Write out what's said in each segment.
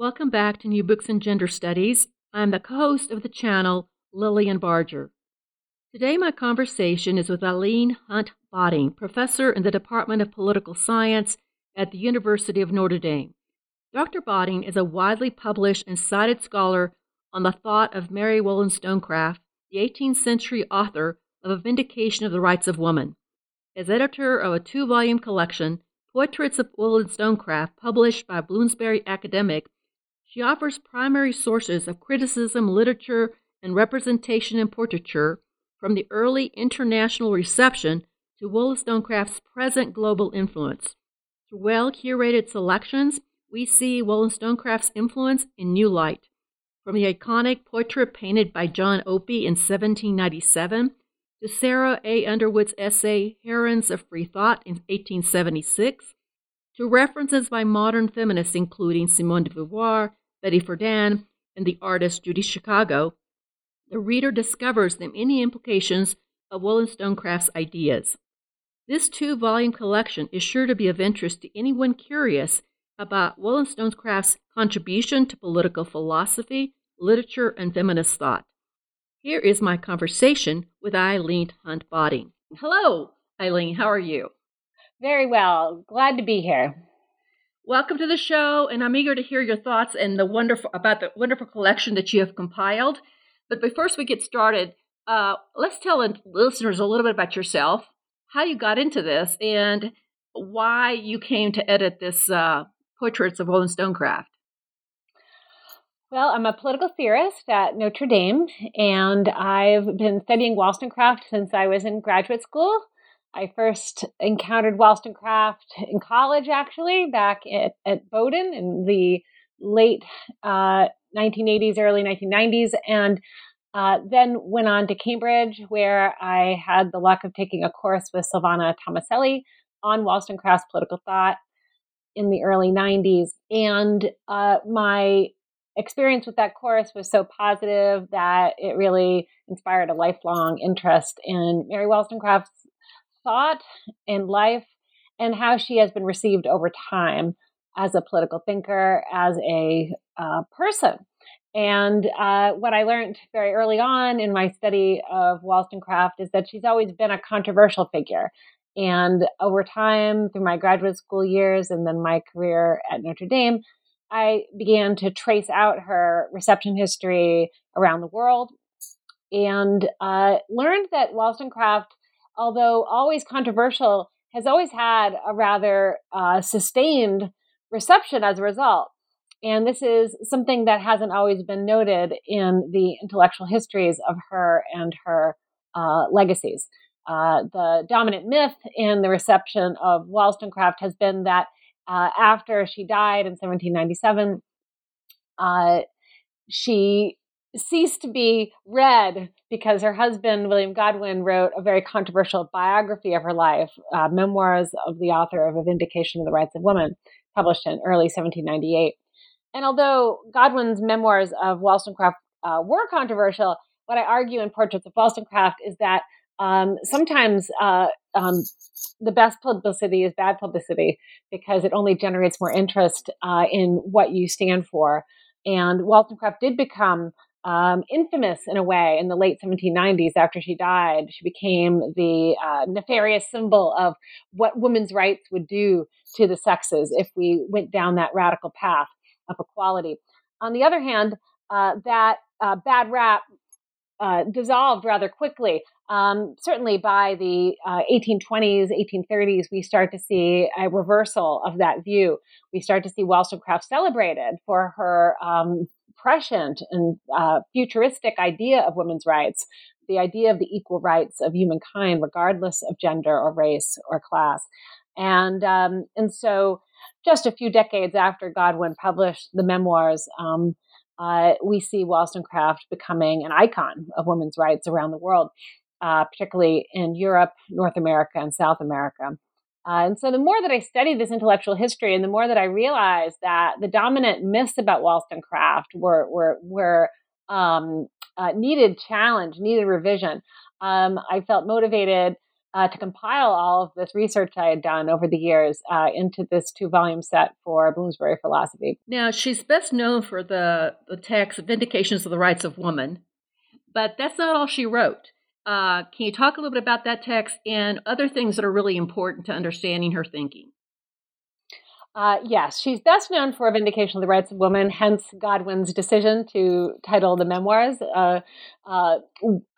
Welcome back to New Books in Gender Studies. I'm the co host of the channel, Lilian Barger. Today, my conversation is with Eileen Hunt Botting, professor in the Department of Political Science at the University of Notre Dame. Dr. Botting is a widely published and cited scholar on the thought of Mary Wollstonecraft, the 18th century author of A Vindication of the Rights of Woman. As editor of a two volume collection, Portraits of Wollstonecraft, published by Bloomsbury Academic she offers primary sources of criticism, literature, and representation in portraiture from the early international reception to Wollstonecraft's present global influence. Through well curated selections, we see Wollstonecraft's influence in new light. From the iconic portrait painted by John Opie in 1797 to Sarah A. Underwood's essay Heroines of Free Thought in 1876 to references by modern feminists including Simone de Beauvoir, Betty Friedan, and the artist Judy Chicago, the reader discovers the many implications of Wollstonecraft's ideas. This two volume collection is sure to be of interest to anyone curious about Wollstonecraft's contribution to political philosophy, literature, and feminist thought. Here is my conversation with Eileen Hunt Botting. Hello, Eileen, how are you? Very well. Glad to be here. Welcome to the show, and I'm eager to hear your thoughts and the wonderful about the wonderful collection that you have compiled. But before we get started, uh, let's tell listeners a little bit about yourself, how you got into this, and why you came to edit this uh, portraits of Wollstonecraft. Well, I'm a political theorist at Notre Dame, and I've been studying Wollstonecraft since I was in graduate school. I first encountered Wollstonecraft in college, actually, back at, at Bowdoin in the late uh, 1980s, early 1990s, and uh, then went on to Cambridge, where I had the luck of taking a course with Silvana Tomaselli on Wollstonecraft's political thought in the early 90s. And uh, my experience with that course was so positive that it really inspired a lifelong interest in Mary Wollstonecraft's thought and life and how she has been received over time as a political thinker, as a uh, person. And uh, what I learned very early on in my study of Wollstonecraft is that she's always been a controversial figure. And over time, through my graduate school years and then my career at Notre Dame, I began to trace out her reception history around the world and uh, learned that Wollstonecraft although always controversial, has always had a rather uh, sustained reception as a result. And this is something that hasn't always been noted in the intellectual histories of her and her uh, legacies. Uh, the dominant myth in the reception of Wollstonecraft has been that uh, after she died in 1797, uh, she ceased to be read because her husband, William Godwin, wrote a very controversial biography of her life, uh, Memoirs of the Author of A Vindication of the Rights of Women, published in early 1798. And although Godwin's memoirs of Wollstonecraft uh, were controversial, what I argue in Portraits of Wollstonecraft is that um, sometimes uh, um, the best publicity is bad publicity because it only generates more interest uh, in what you stand for. And Wollstonecraft did become um, infamous in a way in the late 1790s after she died. She became the uh, nefarious symbol of what women's rights would do to the sexes if we went down that radical path of equality. On the other hand, uh, that uh, bad rap uh, dissolved rather quickly. Um, certainly by the 1820s, uh, 1830s, we start to see a reversal of that view. We start to see Wollstonecraft celebrated for her um, prescient and uh, futuristic idea of women's rights, the idea of the equal rights of humankind, regardless of gender or race or class. And um, and so, just a few decades after Godwin published the memoirs, um, uh, we see Wollstonecraft becoming an icon of women's rights around the world, uh, particularly in Europe, North America, and South America. Uh, and so the more that I studied this intellectual history and the more that I realized that the dominant myths about Wollstonecraft were, were, were um, uh, needed challenge, needed revision, um, I felt motivated uh, to compile all of this research I had done over the years uh, into this two volume set for Bloomsbury Philosophy. Now, she's best known for the, the text Vindications of the Rights of Woman, but that's not all she wrote. Uh, can you talk a little bit about that text and other things that are really important to understanding her thinking? Uh, yes, she's best known for a Vindication of the Rights of Women, hence Godwin's decision to title the memoirs, uh, uh,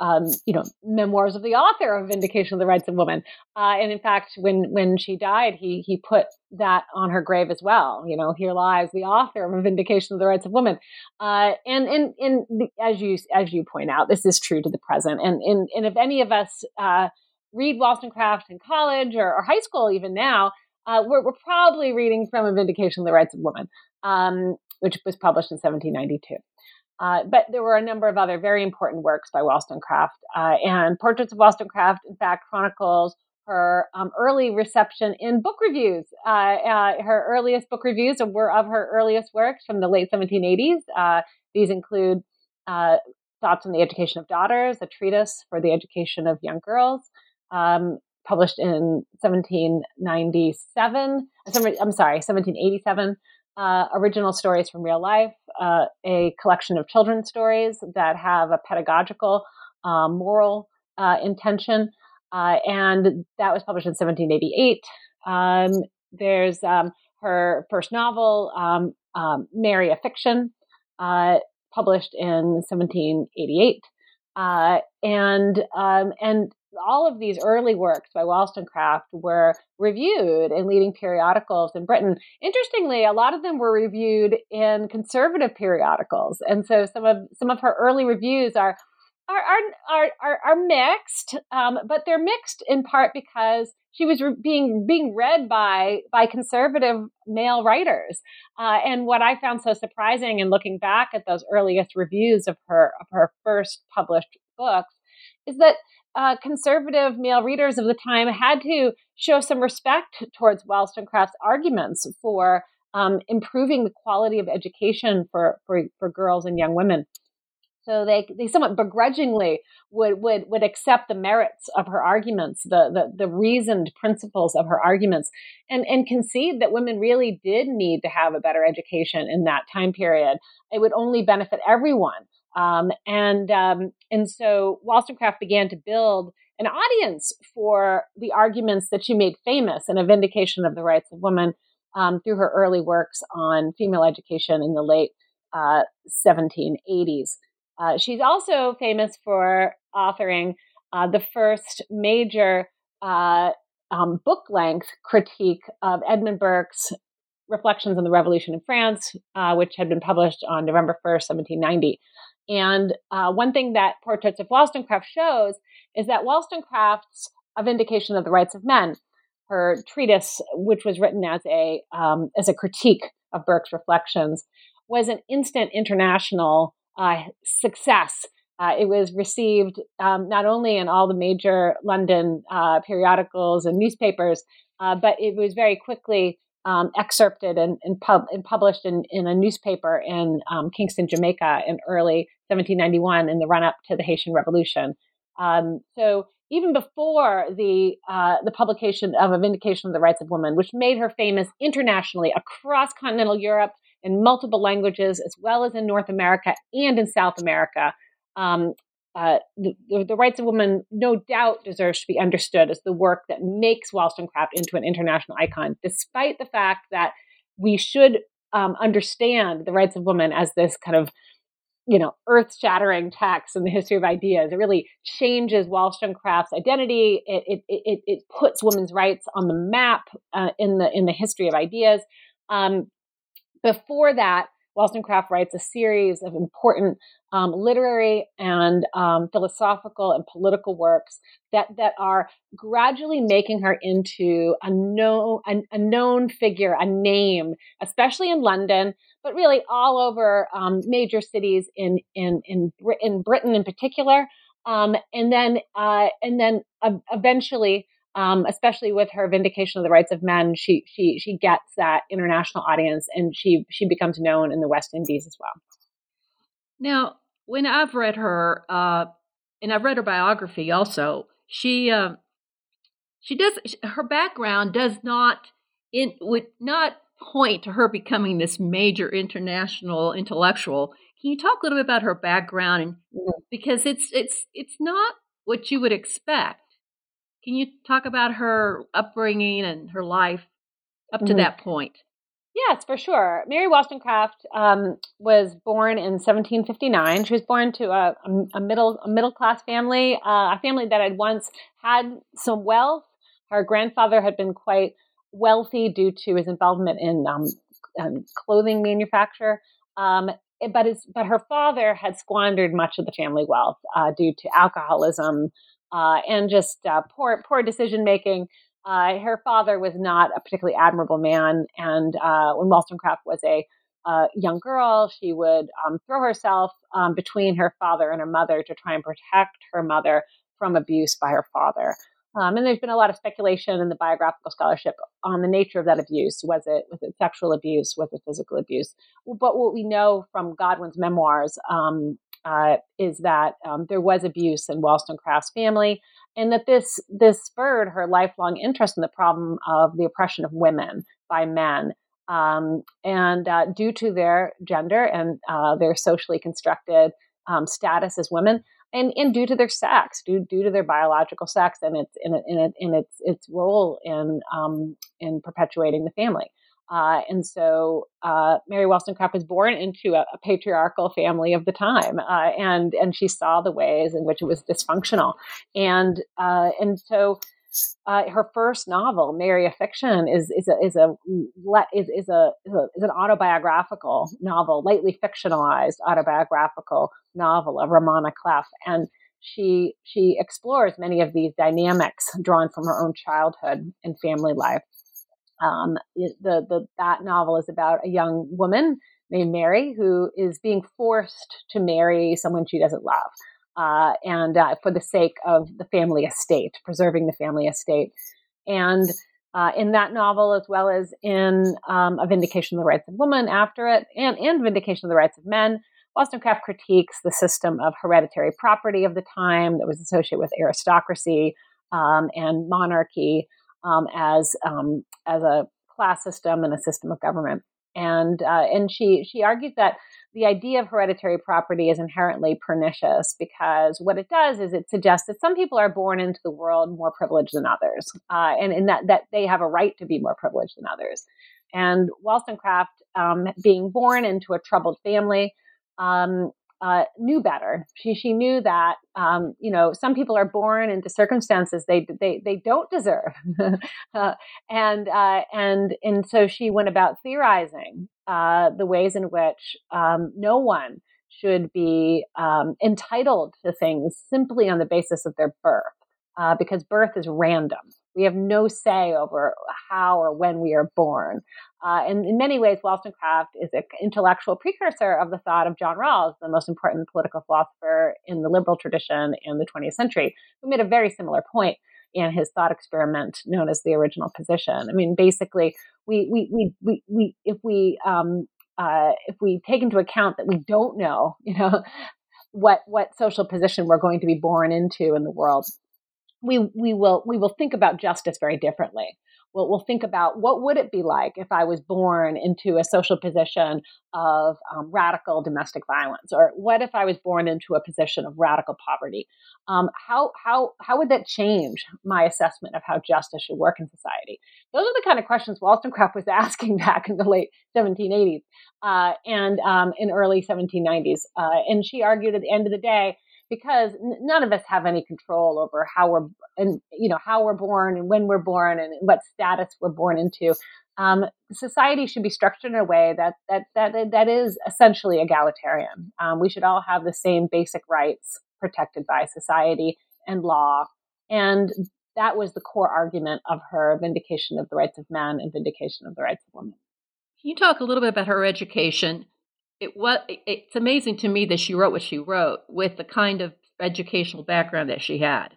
um, you know, memoirs of the author of Vindication of the Rights of Women. Uh, and in fact, when when she died, he he put that on her grave as well. You know, here lies the author of Vindication of the Rights of Women. Uh, and and and as you as you point out, this is true to the present. And and, and if any of us uh, read Wollstonecraft in college or, or high school, even now uh, we're, we're, probably reading from A Vindication of the Rights of Women, um, which was published in 1792. Uh, but there were a number of other very important works by Wollstonecraft, uh, and Portraits of Wollstonecraft, in fact, chronicles her um, early reception in book reviews. Uh, uh, her earliest book reviews were of her earliest works from the late 1780s. Uh, these include Thoughts on the Education of Daughters, a treatise for the education of young girls, um, published in 1797. I'm sorry, 1787. Uh, original stories from real life, uh, a collection of children's stories that have a pedagogical, uh, moral uh, intention, uh, and that was published in 1788. Um, there's um, her first novel, um, um Mary a Fiction, uh, published in 1788. and um, and all of these early works by Wollstonecraft were reviewed in leading periodicals in Britain. Interestingly, a lot of them were reviewed in conservative periodicals, and so some of some of her early reviews are are are are, are mixed, um, but they're mixed in part because she was re- being being read by by conservative male writers. Uh, and what I found so surprising in looking back at those earliest reviews of her of her first published books is that uh, conservative male readers of the time had to show some respect towards Wollstonecraft's arguments for um, improving the quality of education for, for, for girls and young women. So they, they somewhat begrudgingly would, would, would accept the merits of her arguments, the, the, the reasoned principles of her arguments, and, and concede that women really did need to have a better education in that time period. It would only benefit everyone um, and um, and so Wollstonecraft began to build an audience for the arguments that she made famous in a vindication of the rights of women um, through her early works on female education in the late uh, 1780s. Uh, she's also famous for authoring uh, the first major uh, um, book length critique of Edmund Burke's Reflections on the Revolution in France, uh, which had been published on November 1st, 1790. And uh, one thing that Portraits of Wollstonecraft shows is that Wollstonecraft's A Vindication of the Rights of Men, her treatise, which was written as a um, as a critique of Burke's reflections, was an instant international uh, success. Uh, it was received um, not only in all the major London uh, periodicals and newspapers, uh, but it was very quickly um, excerpted and, and, pub- and, published in, in a newspaper in um, Kingston, Jamaica in early 1791 in the run up to the Haitian Revolution. Um, so even before the, uh, the publication of A Vindication of the Rights of Women, which made her famous internationally across continental Europe in multiple languages, as well as in North America and in South America, um, uh, the, the, rights of women no doubt deserves to be understood as the work that makes Wollstonecraft into an international icon, despite the fact that we should um, understand the rights of women as this kind of you know earth-shattering text in the history of ideas. It really changes Wollstonecraft's identity. It it it, it puts women's rights on the map uh, in the in the history of ideas. Um, before that, Wollstonecraft writes a series of important um, literary and um, philosophical and political works that that are gradually making her into a known a, a known figure, a name, especially in London, but really all over um, major cities in in in, in Britain in particular. Um, and then uh, and then uh, eventually um, especially with her vindication of the rights of men, she she she gets that international audience, and she she becomes known in the West Indies as well. Now, when I've read her, uh, and I've read her biography also, she uh, she does her background does not in would not point to her becoming this major international intellectual. Can you talk a little bit about her background and mm-hmm. because it's it's it's not what you would expect can you talk about her upbringing and her life up to mm-hmm. that point? Yes, for sure. Mary Wollstonecraft um, was born in 1759. She was born to a, a middle a middle class family, uh, a family that had once had some wealth. Her grandfather had been quite wealthy due to his involvement in um, um, clothing manufacture. Um, but his, but her father had squandered much of the family wealth uh, due to alcoholism, uh, and just uh, poor poor decision making. Uh, her father was not a particularly admirable man, and uh, when Wollstonecraft was a young girl, she would um, throw herself um, between her father and her mother to try and protect her mother from abuse by her father. Um, and there's been a lot of speculation in the biographical scholarship on the nature of that abuse. Was it was it sexual abuse? Was it physical abuse? But what we know from Godwin's memoirs um, uh, is that um, there was abuse in Wollstonecraft's family, and that this this spurred her lifelong interest in the problem of the oppression of women by men. Um, and uh, due to their gender and uh, their socially constructed um, status as women, and, and due to their sex, due, due to their biological sex and its in, in, in its its role in um, in perpetuating the family. Uh, and so uh, Mary Wollstonecraft was born into a, a patriarchal family of the time, uh, and and she saw the ways in which it was dysfunctional, and uh, and so uh, her first novel, Mary of Fiction, is is a is a is, is a is an autobiographical novel, lightly fictionalized autobiographical novel of Ramona Cleff, and she she explores many of these dynamics drawn from her own childhood and family life. Um, the, the, that novel is about a young woman named Mary who is being forced to marry someone she doesn't love. Uh, and uh, for the sake of the family estate, preserving the family estate. And uh, in that novel, as well as in um, A Vindication of the Rights of Women after it, and, and Vindication of the Rights of Men, Wollstonecraft critiques the system of hereditary property of the time that was associated with aristocracy um, and monarchy um, as um, as a class system and a system of government. And uh, and she she argued that the idea of hereditary property is inherently pernicious because what it does is it suggests that some people are born into the world more privileged than others, uh, and in that that they have a right to be more privileged than others. And Wollstonecraft, um, being born into a troubled family, um, uh, knew better. She she knew that um, you know some people are born into circumstances they they they don't deserve, uh, and uh, and and so she went about theorizing uh, the ways in which um, no one should be um, entitled to things simply on the basis of their birth, uh, because birth is random. We have no say over how or when we are born. Uh, and in many ways, Wollstonecraft is an intellectual precursor of the thought of John Rawls, the most important political philosopher in the liberal tradition in the 20th century, who made a very similar point in his thought experiment known as the original position. I mean, basically, we we we we, we if we um, uh, if we take into account that we don't know, you know, what what social position we're going to be born into in the world, we we will we will think about justice very differently we'll, we'll think about what would it be like if I was born into a social position of um, radical domestic violence, or what if I was born into a position of radical poverty? Um, how how how would that change my assessment of how justice should work in society? Those are the kind of questions Wollstonecraft was asking back in the late 1780s uh, and um, in early 1790s, uh, and she argued at the end of the day because none of us have any control over how we're and you know how we're born and when we're born and what status we're born into um, society should be structured in a way that that that that is essentially egalitarian. Um, we should all have the same basic rights protected by society and law, and that was the core argument of her vindication of the rights of men and vindication of the rights of women. Can you talk a little bit about her education? It was it's amazing to me that she wrote what she wrote with the kind of educational background that she had.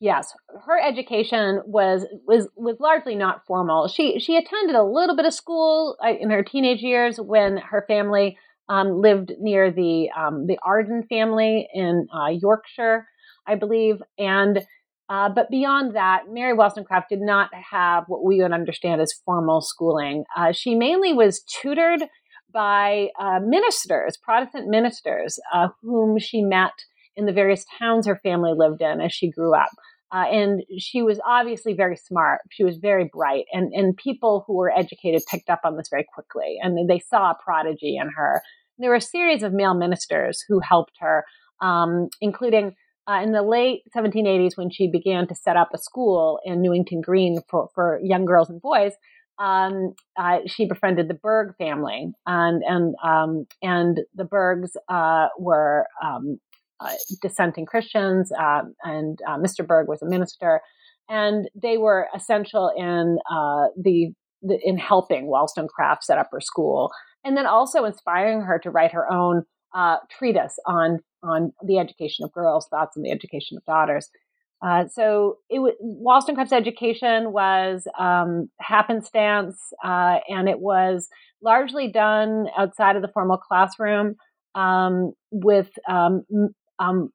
Yes, her education was was was largely not formal. She she attended a little bit of school uh, in her teenage years when her family um, lived near the um, the Arden family in uh, Yorkshire, I believe, and uh, but beyond that, Mary Wollstonecraft did not have what we would understand as formal schooling. Uh, she mainly was tutored by uh, ministers, Protestant ministers, uh, whom she met in the various towns her family lived in as she grew up. Uh, and she was obviously very smart. She was very bright, and and people who were educated picked up on this very quickly, and they saw a prodigy in her. There were a series of male ministers who helped her, um, including uh, in the late 1780s when she began to set up a school in Newington Green for, for young girls and boys. Um, uh, she befriended the Burgh family, and and um, and the Burghs uh, were um, uh, dissenting Christians, um, and uh, Mr. Burgh was a minister, and they were essential in uh, the, the, in helping Wollstonecraft set up her school, and then also inspiring her to write her own uh, treatise on on the education of girls, thoughts on the education of daughters. Uh, so it w- Wollstonecraft's education was um, happenstance, uh, and it was largely done outside of the formal classroom um, with um, um,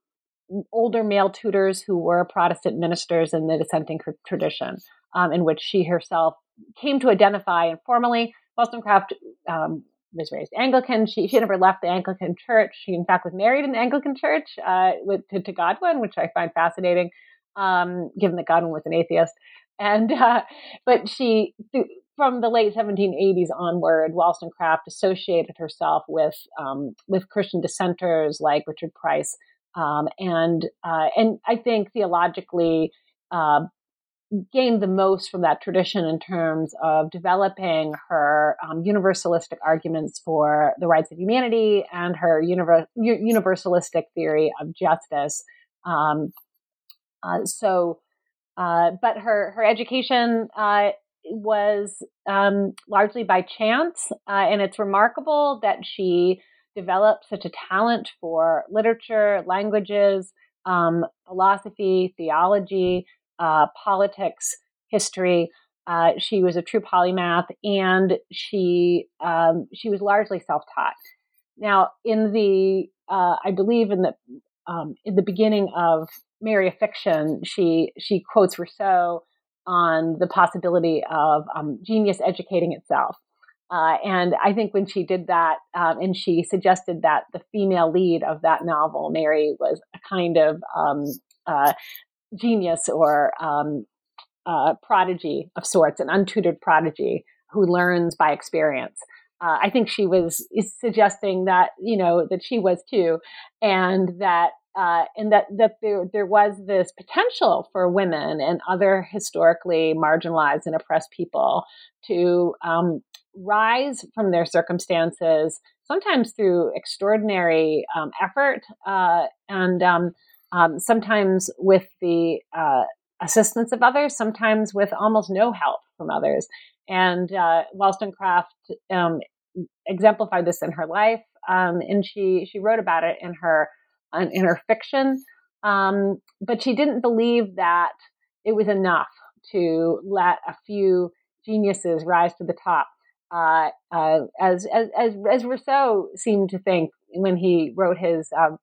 older male tutors who were Protestant ministers in the dissenting tradition, um, in which she herself came to identify informally. Wollstonecraft um, was raised Anglican. She, she never left the Anglican church. She, in fact, was married in the Anglican church uh, with, to, to, Godwin, which I find fascinating, um, given that Godwin was an atheist. And uh, but she, from the late 1780s onward, Wollstonecraft associated herself with um, with Christian dissenters like Richard Price um, and uh, and I think theologically uh, gained the most from that tradition in terms of developing her um, universalistic arguments for the rights of humanity and her univer- universalistic theory of justice. Um, uh, so, uh, but her her education uh, was um, largely by chance, uh, and it's remarkable that she developed such a talent for literature, languages, um, philosophy, theology, uh, politics, history. She was a true polymath, and she um, she was largely self-taught. Now, in the I believe in the um, in the beginning of Mary of Fiction, she she quotes Rousseau on the possibility of um, genius educating itself. Uh, and I think when she did that, um, and she suggested that the female lead of that novel, Mary, was a kind of um, uh, genius or uh, prodigy of sorts, an untutored prodigy who learns by experience. Uh, I think she was suggesting that you know that she was too, and that uh, and that that there there was this potential for women and other historically marginalized and oppressed people to um, rise from their circumstances, sometimes through extraordinary um, effort uh, and um, um, sometimes with the uh, assistance of others, sometimes with almost no help from others. And uh, Wollstonecraft um, exemplified this in her life, um, and she she wrote about it in her in her fiction. Um, but she didn't believe that it was enough to let a few geniuses rise to the top uh, uh, as, as, as, as Rousseau seemed to think when he wrote his um,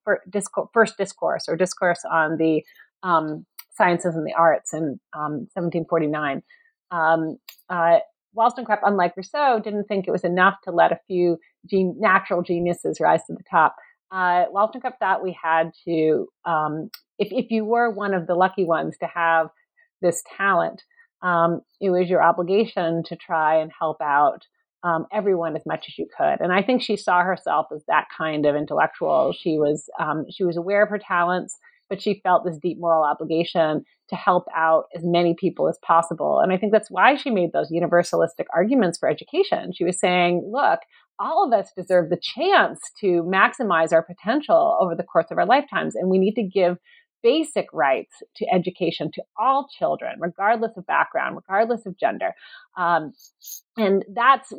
first discourse or discourse on the um, sciences and the arts in um, 1749. Um, uh, Wollstonecraft, unlike Rousseau, didn't think it was enough to let a few gen- natural geniuses rise to the top. Uh, Wollstonecraft thought we had to, um, if, if you were one of the lucky ones to have this talent, um, it was your obligation to try and help out um, everyone as much as you could. And I think she saw herself as that kind of intellectual. She was um, she was aware of her talents. but she felt this deep moral obligation to help out as many people as possible. And I think that's why she made those universalistic arguments for education. She was saying, look, all of us deserve the chance to maximize our potential over the course of our lifetimes, and we need to give basic rights to education to all children, regardless of background, regardless of gender. Um, and that's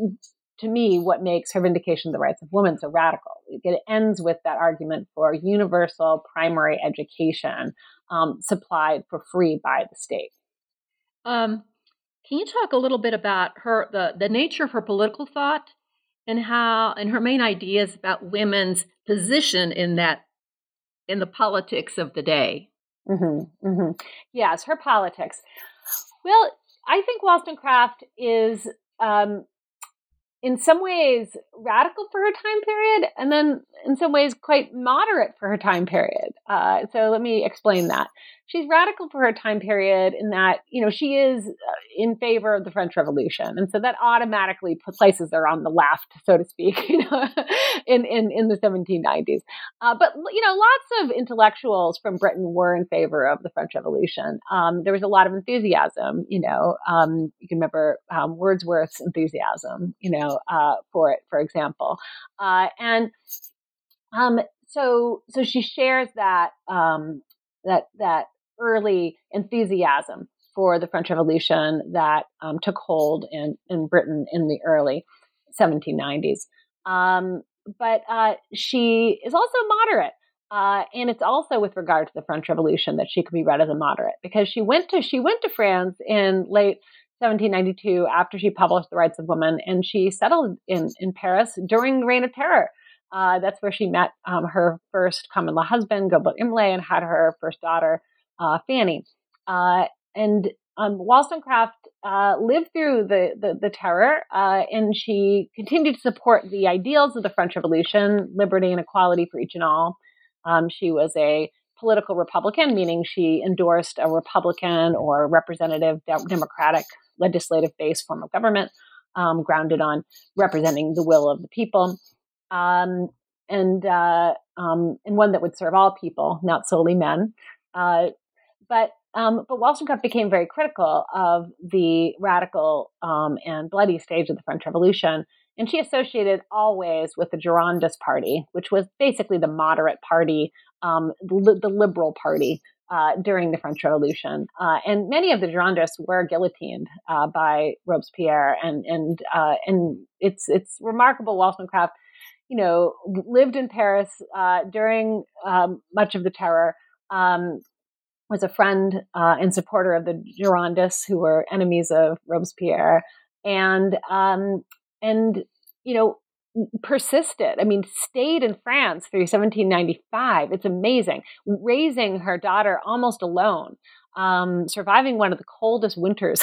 to me what makes her vindication of the rights of women so radical. It ends with that argument for universal primary education um, supplied for free by the state. Um, can you talk a little bit about her the, the nature of her political thought and how and her main ideas about women's position in that in the politics of the day? Mm-hmm, mm-hmm. Yes, her politics. Well, I think Wollstonecraft is um, in some ways radical for her time period, and then in some ways quite moderate for her time period. Uh, so let me explain that she's radical for her time period in that you know she is uh, in favor of the French Revolution, and so that automatically places her on the left, so to speak, you know, in in in the 1790s. Uh, but you know, lots of intellectuals from Britain were in favor of the French Revolution. Um, there was a lot of enthusiasm. You know, um, you can remember um, Wordsworth's enthusiasm. You know, uh, for it, for example, uh, and um, so so she shares that um, that that early enthusiasm for the French Revolution that um, took hold in, in Britain in the early 1790s. Um, but uh, she is also moderate. Uh, and it's also with regard to the French Revolution that she could be read as a moderate because she went to she went to France in late 1792 after she published The Rights of Women, and she settled in in Paris during the Reign of Terror. Uh, that's where she met um, her first common law husband, Gilbert Imlay, and had her first daughter, uh, Fanny. Uh, and um, Wollstonecraft uh, lived through the, the, the terror, uh, and she continued to support the ideals of the French Revolution, liberty and equality for each and all. Um, she was a political Republican, meaning she endorsed a Republican or representative democratic legislative based form of government, um, grounded on representing the will of the people. Um, and uh, um, and one that would serve all people, not solely men. Uh, but um, but Wollstonecraft became very critical of the radical um, and bloody stage of the French Revolution, and she associated always with the Girondist Party, which was basically the moderate party, um, the, the, liberal party uh, during the French Revolution. Uh, and many of the Girondists were guillotined uh, by Robespierre, and and uh, and it's it's remarkable. Wollstonecraft, you know, lived in Paris uh, during um, much of the Terror. Um, was a friend uh, and supporter of the Girondists, who were enemies of Robespierre, and um, and you know persisted. I mean, stayed in France through 1795. It's amazing, raising her daughter almost alone. Um, surviving one of the coldest winters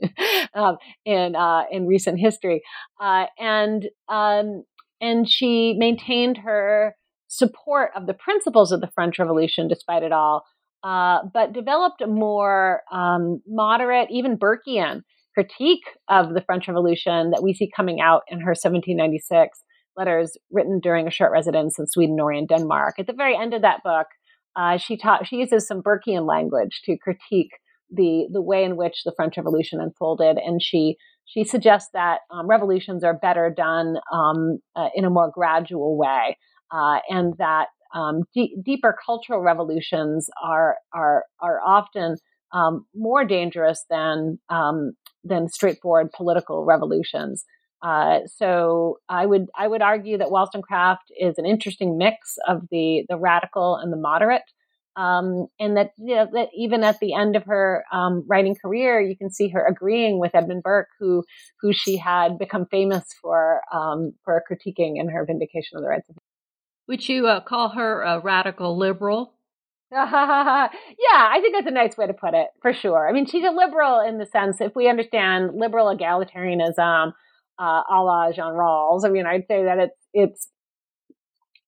um, in uh, in recent history, uh, and um, and she maintained her support of the principles of the French Revolution despite it all, uh, but developed a more um, moderate, even Burkean critique of the French Revolution that we see coming out in her 1796 letters written during a short residence in Sweden, Norway, and Denmark. At the very end of that book, uh, she taught she uses some Burkean language to critique the the way in which the French Revolution unfolded, and she she suggests that um, revolutions are better done um, uh, in a more gradual way, uh, and that um, deeper cultural revolutions are are are often um, more dangerous than um, than straightforward political revolutions. Uh, so I would I would argue that Wollstonecraft is an interesting mix of the the radical and the moderate, um, and that you know, that even at the end of her um, writing career, you can see her agreeing with Edmund Burke, who who she had become famous for um, for critiquing in her Vindication of the Rights of would you uh, call her a radical liberal? yeah, I think that's a nice way to put it, for sure. I mean, she's a liberal in the sense, if we understand liberal egalitarianism, uh, a la John Rawls, I mean, I'd say that it's, it's,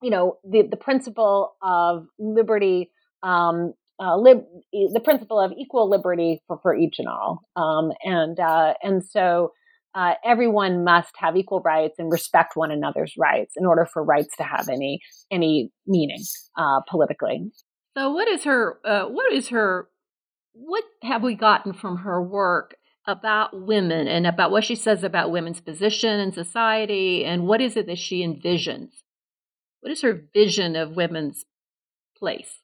you know, the, the principle of liberty, um, uh, lib- the principle of equal liberty for, for each and all. Um, and, uh, and so, uh, everyone must have equal rights and respect one another's rights in order for rights to have any any meaning uh, politically. So, what is her? Uh, what is her? What have we gotten from her work about women and about what she says about women's position in society, and what is it that she envisions? What is her vision of women's place?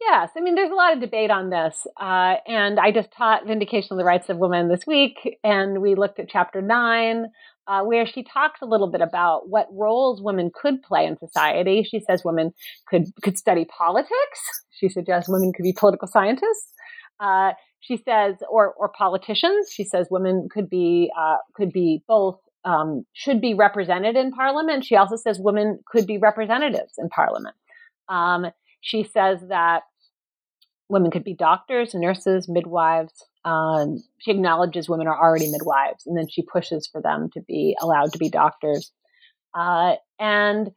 Yes, I mean, there's a lot of debate on this. Uh, and I just taught Vindication of the Rights of Women this week, and we looked at chapter nine, uh, where she talks a little bit about what roles women could play in society. She says women could, could study politics. She suggests women could be political scientists. Uh, she says, or, or politicians. She says women could be, uh, could be both um, should be represented in parliament. She also says women could be representatives in parliament. Um, she says that women could be doctors, nurses, midwives. Um, she acknowledges women are already midwives, and then she pushes for them to be allowed to be doctors. Uh, and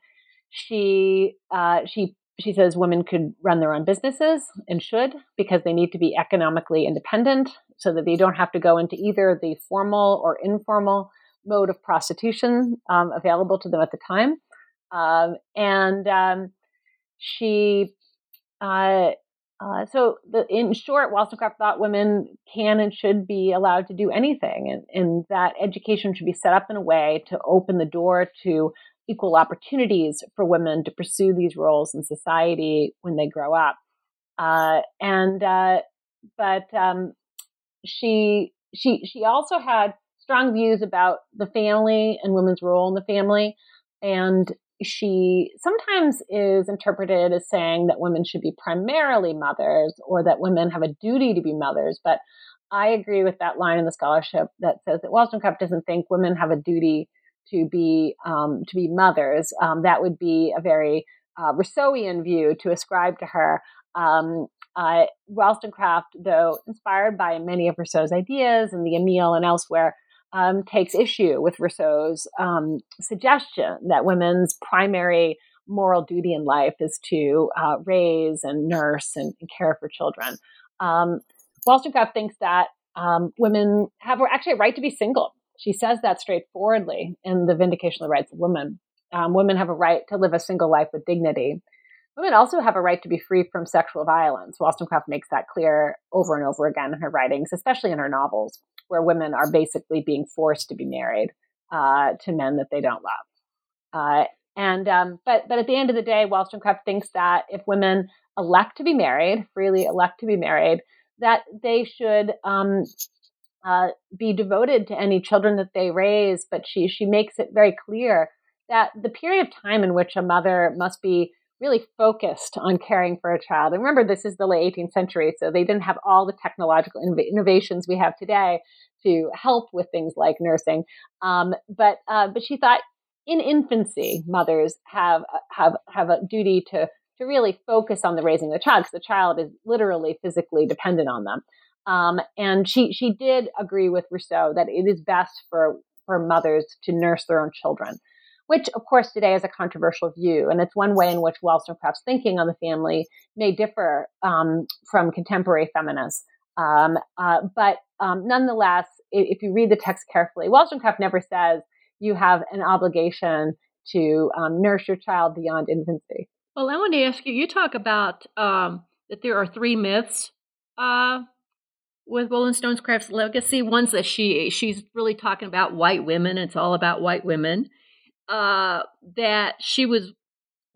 she uh, she she says women could run their own businesses and should because they need to be economically independent, so that they don't have to go into either the formal or informal mode of prostitution um, available to them at the time. Um, and um, she uh, uh, so, the, in short, Wollstonecraft thought women can and should be allowed to do anything, and, and, that education should be set up in a way to open the door to equal opportunities for women to pursue these roles in society when they grow up. Uh, and uh, but um, she she she also had strong views about the family and women's role in the family, and she sometimes is interpreted as saying that women should be primarily mothers or that women have a duty to be mothers. But I agree with that line in the scholarship that says that Wollstonecraft doesn't think women have a duty to be um, to be mothers. Um, that would be a very uh, Rousseauian view to ascribe to her. Um, uh, Wollstonecraft, though inspired by many of Rousseau's ideas and the Emile and elsewhere, um, takes issue with Rousseau's um, suggestion that women's primary moral duty in life is to uh, raise and nurse and, and care for children. Um, Wollstonecraft thinks that um, women have actually a right to be single. She says that straightforwardly in the Vindication of the Rights of Women. Um, women have a right to live a single life with dignity. Women also have a right to be free from sexual violence. Wollstonecraft makes that clear over and over again in her writings, especially in her novels where women are basically being forced to be married uh, to men that they don't love. Uh, and um, but but at the end of the day, Wollstonecraft thinks that if women elect to be married, freely elect to be married, that they should um, uh, be devoted to any children that they raise. But she she makes it very clear that the period of time in which a mother must be really focused on caring for a child. And remember, this is the late 18th century, so they didn't have all the technological innovations we have today to help with things like nursing. Um, but uh, but she thought in infancy, mothers have have have a duty to to really focus on the raising of the child because the child is literally physically dependent on them. Um, and she she did agree with Rousseau that it is best for for mothers to nurse their own children which of course today is a controversial view. And it's one way in which Wollstonecraft's thinking on the family may differ um, from contemporary feminists. Um, uh, but um, nonetheless, if, if, you read the text carefully, Wollstonecraft never says you have an obligation to um, nurse your child beyond infancy. Well, I want to ask you. You talk about um, that there are three myths uh, with Wollstonecraft's legacy. One's that she she's really talking about white women. It's all about white women uh, that she was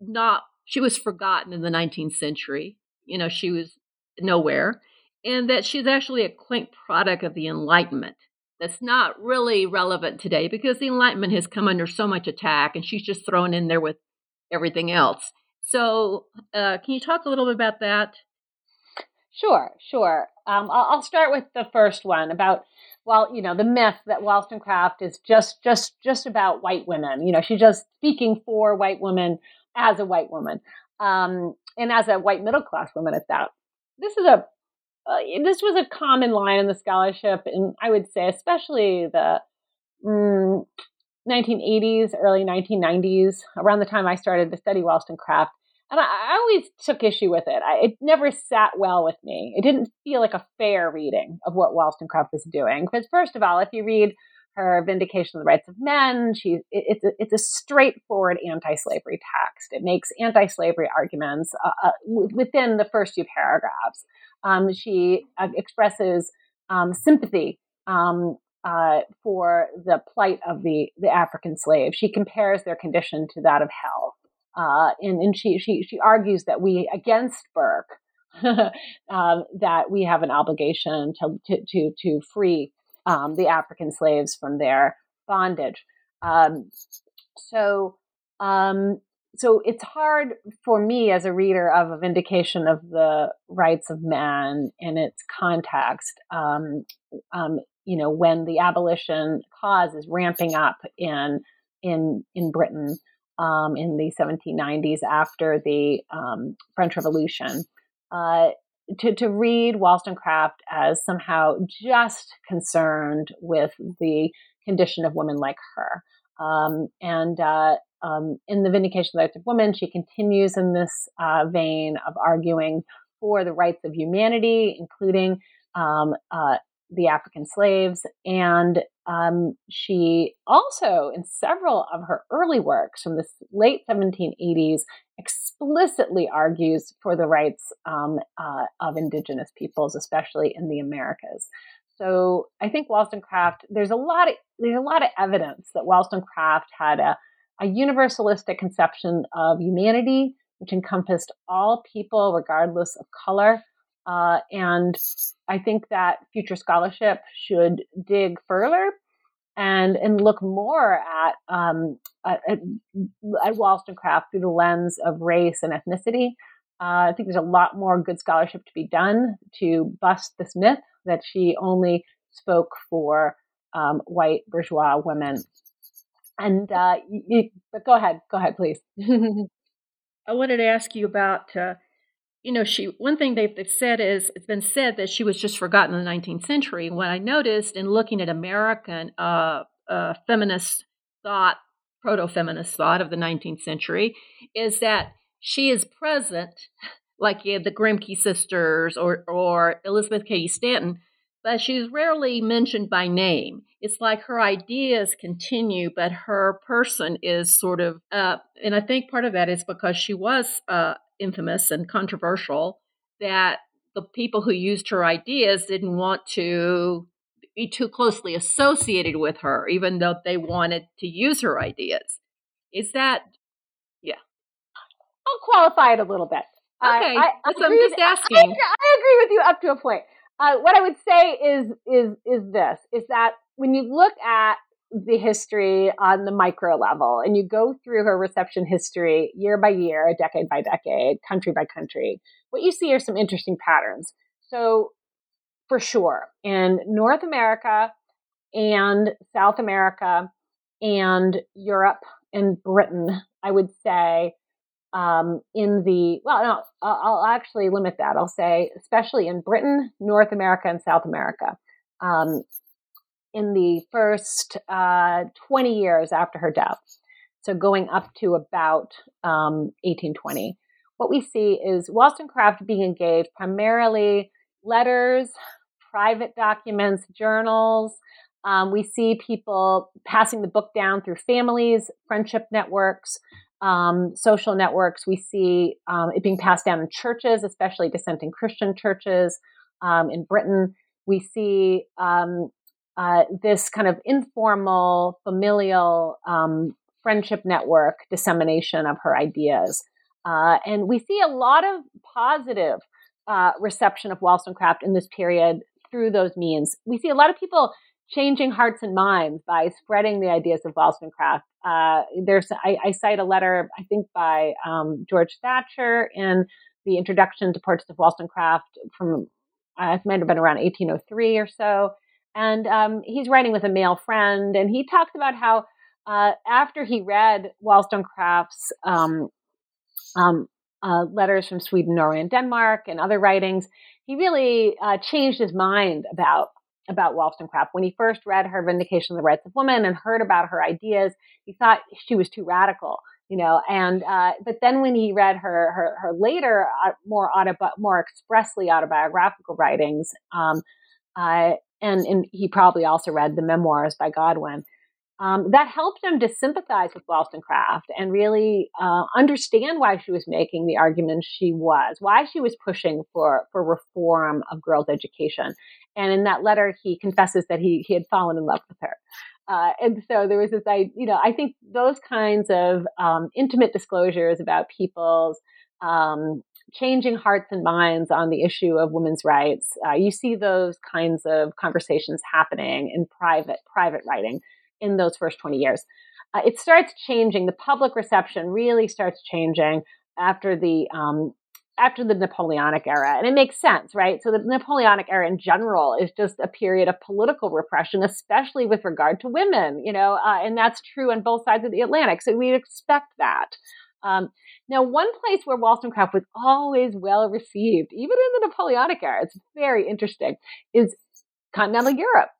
not she was forgotten in the 19th century. You know, she was nowhere, and that she's actually a quaint product of the Enlightenment. That's not really relevant today because the Enlightenment has come under so much attack, and she's just thrown in there with everything else. So, uh, can you talk a little bit about that? Sure, sure. Um, I'll, I'll, start with the first one about well, you know, the myth that Wollstonecraft is just just just about white women. You know, she's just speaking for white women as a white woman, um, and as a white middle class woman at that. This is a uh, this was a common line in the scholarship, and I would say especially the mm, 1980s, early 1990s, around the time I started to study Wollstonecraft. And I, I always took issue with it. I, it never sat well with me. It didn't feel like a fair reading of what Wollstonecraft was doing. Because first of all, if you read her Vindication of the Rights of Men. She, it, it's, a, it's a straightforward anti slavery text. It makes anti slavery arguments uh, uh, within the first few paragraphs. Um, she uh, expresses um, sympathy um, uh, for the plight of the, the African slave. She compares their condition to that of hell. Uh, and, and she, she, she argues that we, against Burke, um, that we have an obligation to, to, to, to free um, the African slaves from their bondage. Um, so, um, so it's hard for me as a reader of a vindication of the rights of man in its context. Um, um, you know, when the abolition cause is ramping up in in in Britain um, in the 1790s after the French Revolution. Uh, to, to read Wollstonecraft as somehow just concerned with the condition of women like her. Um, and uh, um, in the Vindication of the Rights of Women, she continues in this uh, vein of arguing for the rights of humanity, including um, uh, the African slaves. And um, she also, in several of her early works from the late 1780s, explicitly argues for the rights um, uh, of indigenous peoples, especially in the Americas. So I think Wollstonecraft, there's a lot of there's a lot of evidence that Wollstonecraft had a, a universalistic conception of humanity, which encompassed all people regardless of color. Uh, and I think that future scholarship should dig further and and look more at um, at, at, Wollstonecraft through the lens of race and ethnicity. Uh, I think there's a lot more good scholarship to be done to bust this myth that she only spoke for um, white bourgeois women. And uh, you, but go ahead, go ahead, please. I wanted to ask you about uh, you know, she one thing they've, they've said is it's been said that she was just forgotten in the 19th century. What I noticed in looking at American uh, uh, feminist thought, proto-feminist thought of the 19th century, is that she is present, like you the Grimke sisters or or Elizabeth Cady Stanton, but she's rarely mentioned by name. It's like her ideas continue, but her person is sort of, uh, and I think part of that is because she was uh, infamous and controversial that the people who used her ideas didn't want to be too closely associated with her, even though they wanted to use her ideas. Is that, yeah? I'll qualify it a little bit. Okay, I, I I'm just asking. I, I, agree with you up to a point. Uh, what I would say is is is this: is that when you look at the history on the micro level and you go through her reception history year by year, decade by decade, country by country, what you see are some interesting patterns. So, for sure, in North America and South America and Europe and Britain, I would say um, in the, well, no, I'll actually limit that. I'll say, especially in Britain, North America, and South America. Um, in the first uh, 20 years after her death. So going up to about um, 1820. What we see is Wollstonecraft being engaged primarily letters, private documents, journals. Um, we see people passing the book down through families, friendship networks, um, social networks. We see um, it being passed down in churches, especially dissenting Christian churches um, in Britain. We see um, uh, this kind of informal, familial um, friendship network dissemination of her ideas. Uh, and we see a lot of positive uh, reception of Wollstonecraft in this period through those means. We see a lot of people changing hearts and minds by spreading the ideas of Wollstonecraft. Uh, there's, I, I, cite a letter, I think, by um, George Thatcher in the introduction to Portraits of Wollstonecraft from, uh, it might have been around 1803 or so. And um, he's writing with a male friend, and he talks about how uh, after he read Wollstonecraft's um, um, uh, letters from Sweden, Norway, and Denmark, and other writings, he really uh, changed his mind about about Wollstonecraft. When he first read her Vindication of the Rights of Women and heard about her ideas, he thought she was too radical, you know. And uh, but then when he read her her, her later uh, more autobi- more expressly autobiographical writings, um, uh, and, and he probably also read the memoirs by Godwin. Um, that helped him to sympathize with Wollstonecraft and really uh, understand why she was making the arguments she was, why she was pushing for, for reform of girls' education. And in that letter, he confesses that he, he had fallen in love with her. Uh, and so there was this, I, you know, I think those kinds of um, intimate disclosures about people's um, changing hearts and minds on the issue of women's rights. Uh, you see those kinds of conversations happening in private private writing in those first 20 years. Uh, it starts changing. The public reception really starts changing after the um, after the Napoleonic era, and it makes sense, right? So the Napoleonic era in general is just a period of political repression, especially with regard to women, you know, uh, and that's true on both sides of the Atlantic. So we expect that. Um, now, one place where Wollstonecraft was always well received, even in the Napoleonic era, it's very interesting, is continental Europe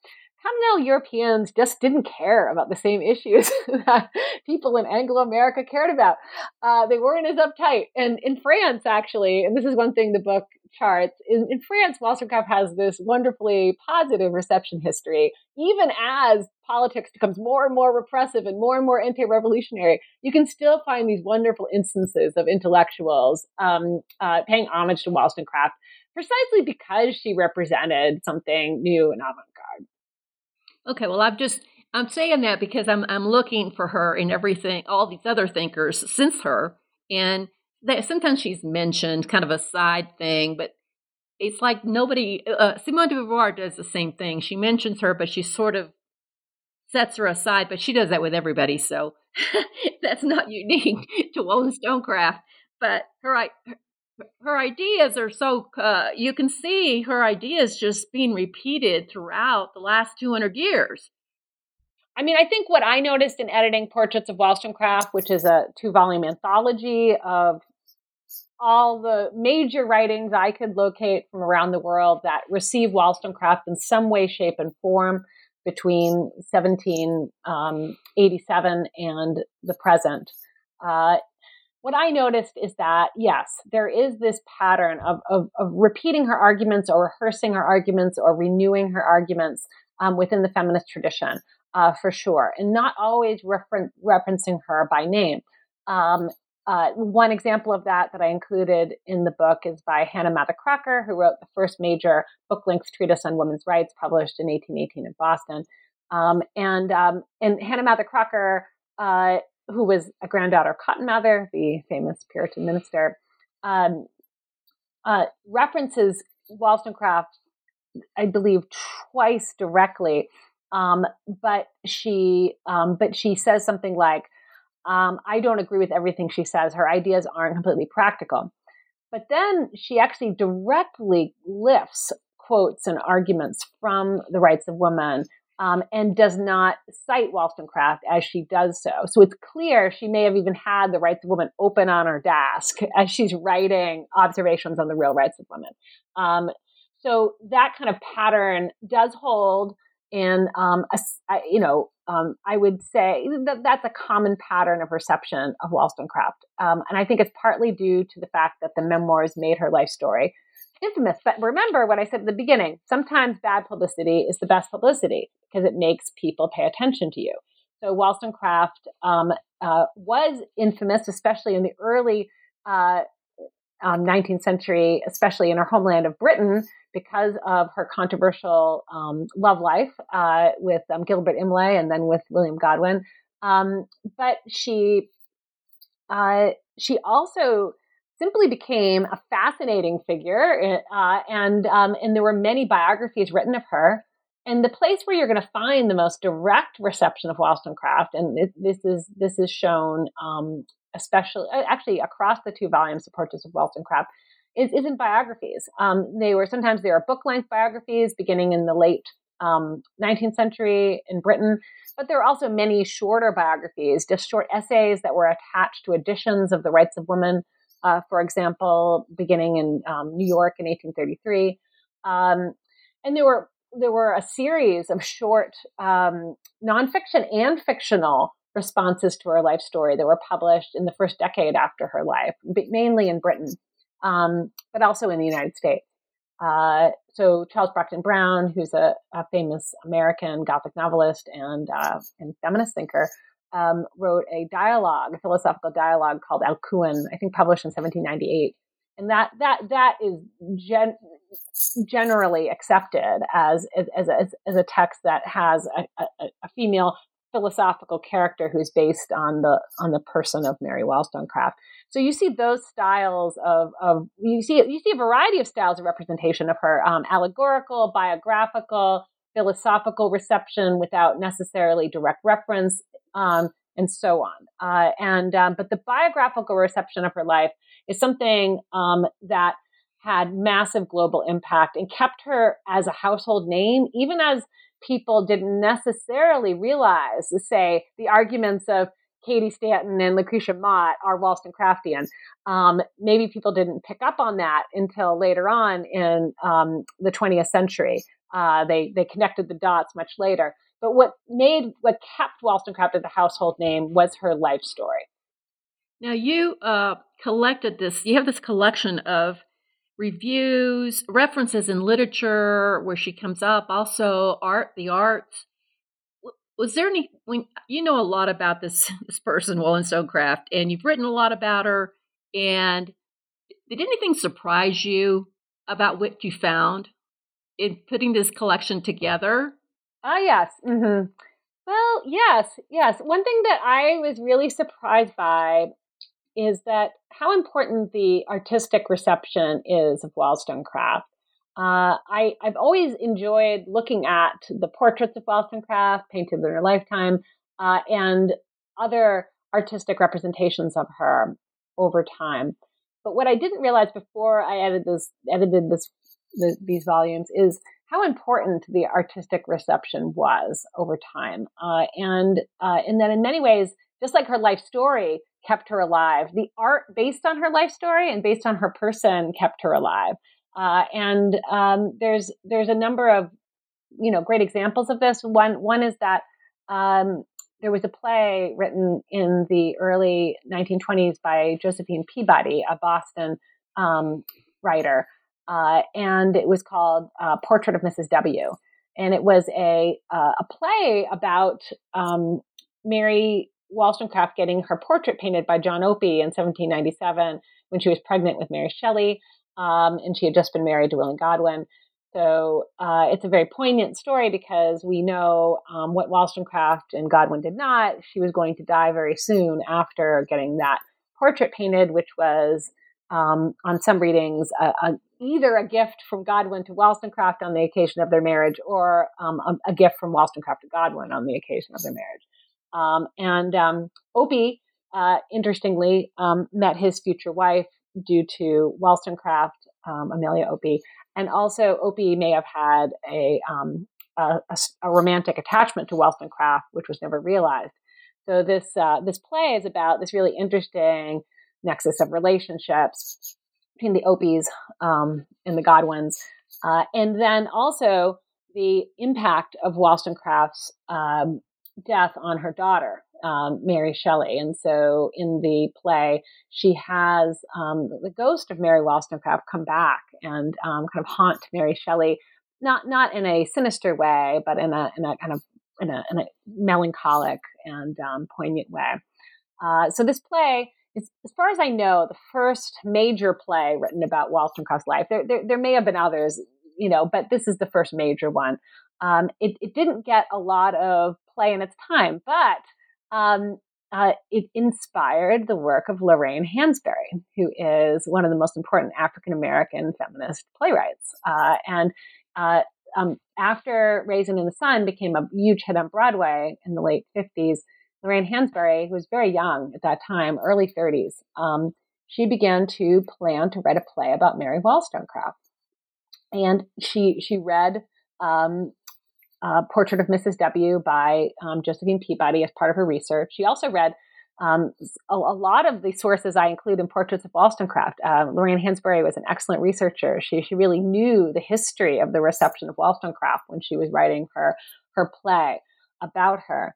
continental Europeans just didn't care about the same issues that people in Anglo America cared about. Uh, they weren't as uptight. And in France, actually, and this is one thing the book charts, in, in France, Wollstonecraft has this wonderfully positive reception history. Even as politics becomes more and more repressive and more and more anti-revolutionary, you can still find these wonderful instances of intellectuals um, uh, paying homage to Wollstonecraft precisely because she represented something new and avant-garde. Okay, well, I've just I'm saying that because I'm I'm looking for her in everything, all these other thinkers since her, and that sometimes she's mentioned kind of a side thing, but it's like nobody. Uh, Simone de Beauvoir does the same thing. She mentions her, but she sort of sets her aside. But she does that with everybody, so that's not unique to Wollstonecraft. But her, her ideas are so uh, you can see her ideas just being repeated throughout the last 200 years. I mean i think what i noticed in editing portraits of wollstonecraft which is a two volume anthology of all the major writings i could locate from around the world that receive wollstonecraft in some way shape and form between 1787 um, and the present uh, what I noticed is that, yes, there is this pattern of, of, of repeating her arguments or rehearsing her arguments or renewing her arguments um, within the feminist tradition, uh, for sure, and not always refer- referencing her by name. Um, uh, one example of that that I included in the book is by Hannah Mather Crocker, who wrote the first major book length treatise on women's rights published in 1818 in Boston. Um, and, um, and Hannah Mather Crocker uh, who was a granddaughter of Cotton Mather, the famous Puritan minister, um, uh, references Wollstonecraft, I believe, twice directly. Um, but she, um, but she says something like, um, "I don't agree with everything she says. Her ideas aren't completely practical." But then she actually directly lifts quotes and arguments from the rights of women um, and does not cite Wollstonecraft as she does so. So it's clear she may have even had the rights of women open on her desk as she's writing observations on the real rights of women. Um, so that kind of pattern does hold and um, a, you know, um, I would say that that's a common pattern of reception of Wollstonecraft. Um, and I think it's partly due to the fact that the memoirs made her life story infamous. But remember what I said at the beginning sometimes bad publicity is the best publicity because it makes people pay attention to you. So Wollstonecraft um, uh, was infamous, especially in the early uh, um, 19th century, especially in her homeland of Britain, because of her controversial um, love life uh, with um, Gilbert Imlay and then with William Godwin. Um, but she uh, she also simply became a fascinating figure, uh, and um, and there were many biographies written of her. And the place where you're going to find the most direct reception of Wollstonecraft, and it, this is this is shown um, especially actually across the two volumes of Portraits of Wollstonecraft, is, is in biographies. Um, they were sometimes they are book length biographies beginning in the late um, 19th century in Britain, but there are also many shorter biographies, just short essays that were attached to editions of the Rights of Women uh, for example, beginning in um, New York in 1833. Um, and there were there were a series of short um, nonfiction and fictional responses to her life story that were published in the first decade after her life, mainly in Britain, um, but also in the United States. Uh, so Charles Brockden Brown, who's a, a, famous American Gothic novelist and, uh, and feminist thinker, um, wrote a dialogue, a philosophical dialogue called Alcuin, I think published in 1798. And that that that is gen- generally accepted as as, as, a, as a text that has a, a, a female philosophical character who's based on the on the person of Mary Wollstonecraft. So you see those styles of, of you see you see a variety of styles of representation of her um, allegorical, biographical, philosophical reception without necessarily direct reference, um, and so on. Uh, and um, but the biographical reception of her life is something um, that had massive global impact and kept her as a household name, even as people didn't necessarily realize, say, the arguments of Cady Stanton and Lucretia Mott are Wollstonecraftian. Um, maybe people didn't pick up on that until later on in um, the 20th century. Uh, they they connected the dots much later. But what made what kept Wollstonecraft as a household name was her life story. Now you uh, collected this. You have this collection of reviews, references in literature where she comes up, also art, the arts. Was there any when you know a lot about this this person, Wollstonecraft, and you've written a lot about her, and did anything surprise you about what you found in putting this collection together? Ah, yes. Mm-hmm. Well, yes, yes. One thing that I was really surprised by is that how important the artistic reception is of Wollstonecraft. Uh, I, I've always enjoyed looking at the portraits of Wollstonecraft painted in her lifetime uh, and other artistic representations of her over time. But what I didn't realize before I edited this, edited this, the, these volumes is how important the artistic reception was over time, uh, and uh, and that in many ways, just like her life story, kept her alive. The art based on her life story and based on her person kept her alive. Uh, and um, there's there's a number of you know great examples of this. One one is that um, there was a play written in the early 1920s by Josephine Peabody, a Boston um, writer, uh, and it was called uh, Portrait of Mrs. W. And it was a uh, a play about um, Mary Wollstonecraft getting her portrait painted by John Opie in 1797 when she was pregnant with Mary Shelley, um, and she had just been married to William Godwin. So uh, it's a very poignant story because we know um, what Wollstonecraft and Godwin did not. She was going to die very soon after getting that portrait painted, which was um, on some readings either a gift from Godwin to Wollstonecraft on the occasion of their marriage, or um, a, a, gift from Wollstonecraft to Godwin on the occasion of their marriage. Um, and um, Opie, uh, interestingly, um, met his future wife due to Wollstonecraft, um, Amelia Opie, and also Opie may have had a, um, a, a, romantic attachment to Wollstonecraft, which was never realized. So this uh, this play is about this really interesting nexus of relationships between the Opies um, and the Godwins, uh, and then also the impact of Wollstonecraft's um, death on her daughter, um, Mary Shelley. And so in the play, she has um, the ghost of Mary Wollstonecraft come back and um, kind of haunt Mary Shelley, not not in a sinister way, but in a in a kind of in a, in a melancholic and um, poignant way. Uh, so this play is, as far as I know, the first major play written about Wollstonecraft's life. There, there, there may have been others, you know, but this is the first major one. Um, it, it, didn't get a lot of play in its time, but um, uh, it inspired the work of Lorraine Hansberry, who is one of the most important African American feminist playwrights. Uh, and uh, um, after Raisin in the Sun became a huge hit on Broadway in the late 50s, Lorraine Hansberry, who was very young at that time, early 30s, um, she began to plan to write a play about Mary Wollstonecraft. And she she read um, uh, Portrait of Mrs. W by um, Josephine Peabody as part of her research. She also read um, a, a, lot of the sources I include in Portraits of Wollstonecraft. Uh, Lorraine Hansberry was an excellent researcher. She, she really knew the history of the reception of Wollstonecraft when she was writing her, her play about her.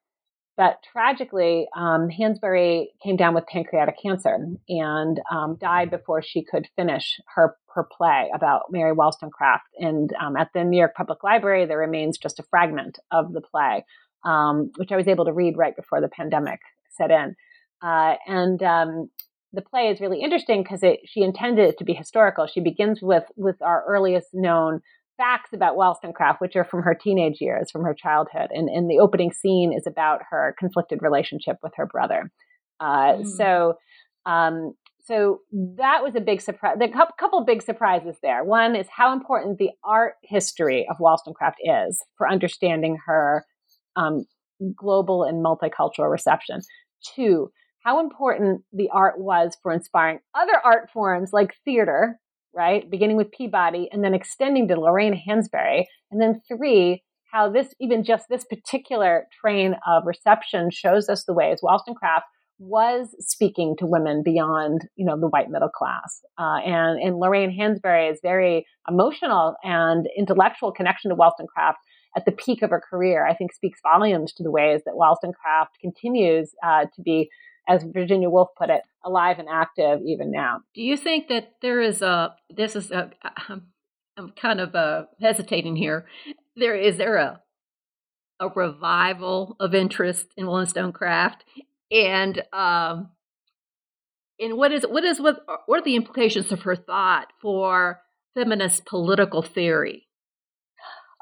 But tragically, um, Hansberry came down with pancreatic cancer and um, died before she could finish her, her play about Mary Wollstonecraft. And um, at the New York Public Library, there remains just a fragment of the play, um, which I was able to read right before the pandemic set in. Uh, and um, the play is really interesting because she intended it to be historical. She begins with with our earliest known facts about Wollstonecraft, which are from her teenage years, from her childhood. And, and the opening scene is about her conflicted relationship with her brother. Uh, mm. So, um, so that was a big surprise. The couple, couple big surprises there. One is how important the art history of Wollstonecraft is for understanding her um, global and multicultural reception. Two, how important the art was for inspiring other art forms like theater right? Beginning with Peabody and then extending to Lorraine Hansberry. And then three, how this, even just this particular train of reception shows us the ways Wollstonecraft was speaking to women beyond, you know, the white middle class. Uh, and, and Lorraine Hansberry's very emotional and intellectual connection to Wollstonecraft at the peak of her career, I think speaks volumes to the ways that Wollstonecraft continues uh, to be as Virginia Woolf put it, alive and active even now. Do you think that there is a, this is a, I'm kind of uh, hesitating here. There is there a, a revival of interest in Wollstonecraft, and um, and what is what is what what are the implications of her thought for feminist political theory?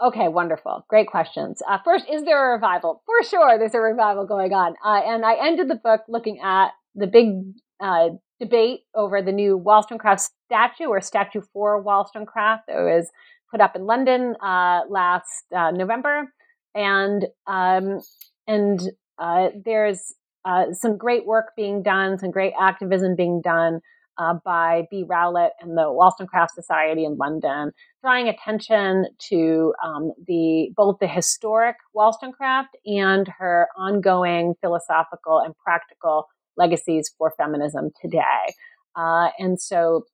Okay, wonderful. Great questions. Uh, first, is there a revival? For sure, there's a revival going on. Uh, and I ended the book looking at the big uh, debate over the new Wollstonecraft statue or statue for Wollstonecraft that was put up in London uh, last uh, November. And, um, and uh, there's some great work being done, some great activism being done uh, by Bee Rowlatt and the Wollstonecraft Society in London, drawing attention to um, the both the historic Wollstonecraft and her ongoing philosophical and practical legacies for feminism today. Uh, and so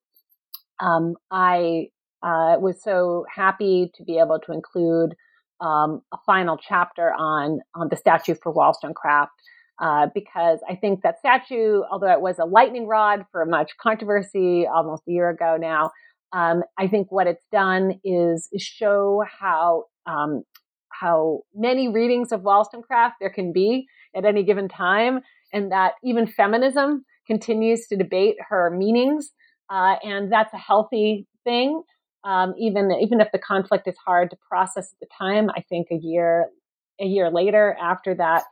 um, I uh, was so happy to be able to include um, a final chapter on on the statue for Wollstonecraft uh, because I think that statue, although it was a lightning rod for much controversy almost a year ago now, um, I think what it's done is show how um, how many readings of Wollstonecraft there can be at any given time, and that even feminism continues to debate her meanings, uh, and that's a healthy thing. Um, even even if the conflict is hard to process at the time, I think a year a year later after that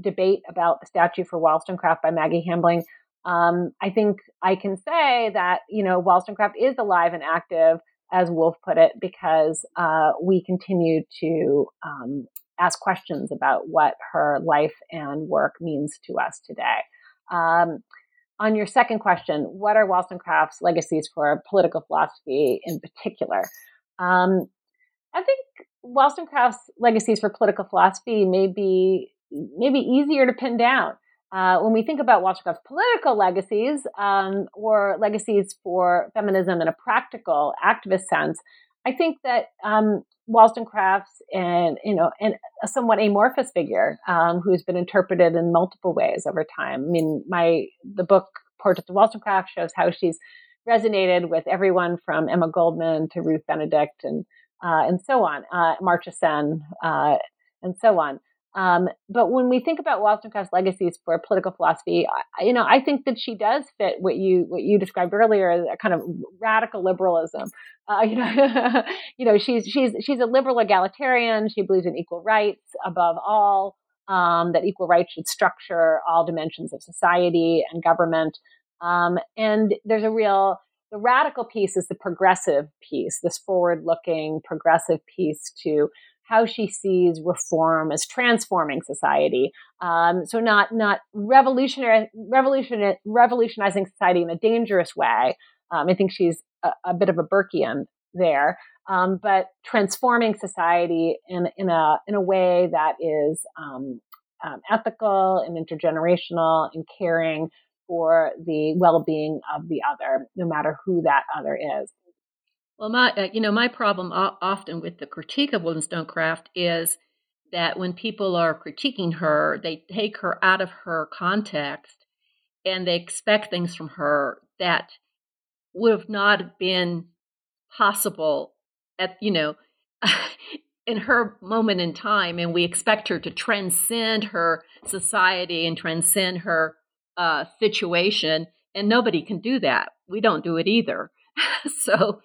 debate about the statue for Wollstonecraft by Maggie Hambling, um, I think I can say that, you know, Wollstonecraft is alive and active, as Woolf put it, because uh, we continue to um, ask questions about what her life and work means to us today. Um, on your second question, what are Wollstonecraft's legacies for political philosophy in particular? Um, I think Wollstonecraft's legacies for political philosophy may be maybe easier to pin down. Uh, when we think about Wollstonecraft's political legacies um, or legacies for feminism in a practical activist sense, I think that um, Wollstonecraft's and you know and a somewhat amorphous figure um, who's been interpreted in multiple ways over time. I mean, my the book Portrait of Wollstonecraft shows how she's resonated with everyone from Emma Goldman to Ruth Benedict and uh, and so on, uh, Sen, uh, and so on. Um, but when we think about Wollstonecraft's legacies for political philosophy, I, you know, I think that she does fit what you what you described earlier, a kind of radical liberalism. Uh, you know, you know, she's she's she's a liberal egalitarian. She believes in equal rights above all. Um, that equal rights should structure all dimensions of society and government. Um, and there's a real the radical piece is the progressive piece, this forward-looking progressive piece to how she sees reform as transforming society. Um, so not not revolutionary, revolution, revolutionizing society in a dangerous way. Um, I think she's a, a, bit of a Burkean there, um, but transforming society in in a in a way that is um, um, ethical and intergenerational and caring for the well-being of the other, no matter who that other is. Well, my uh, you know my problem often with the critique of Wollstonecraft is that when people are critiquing her, they take her out of her context and they expect things from her that would have not been possible at, you know, in her moment in time. And we expect her to transcend her society and transcend her uh, situation. And nobody can do that. We don't do it either. so,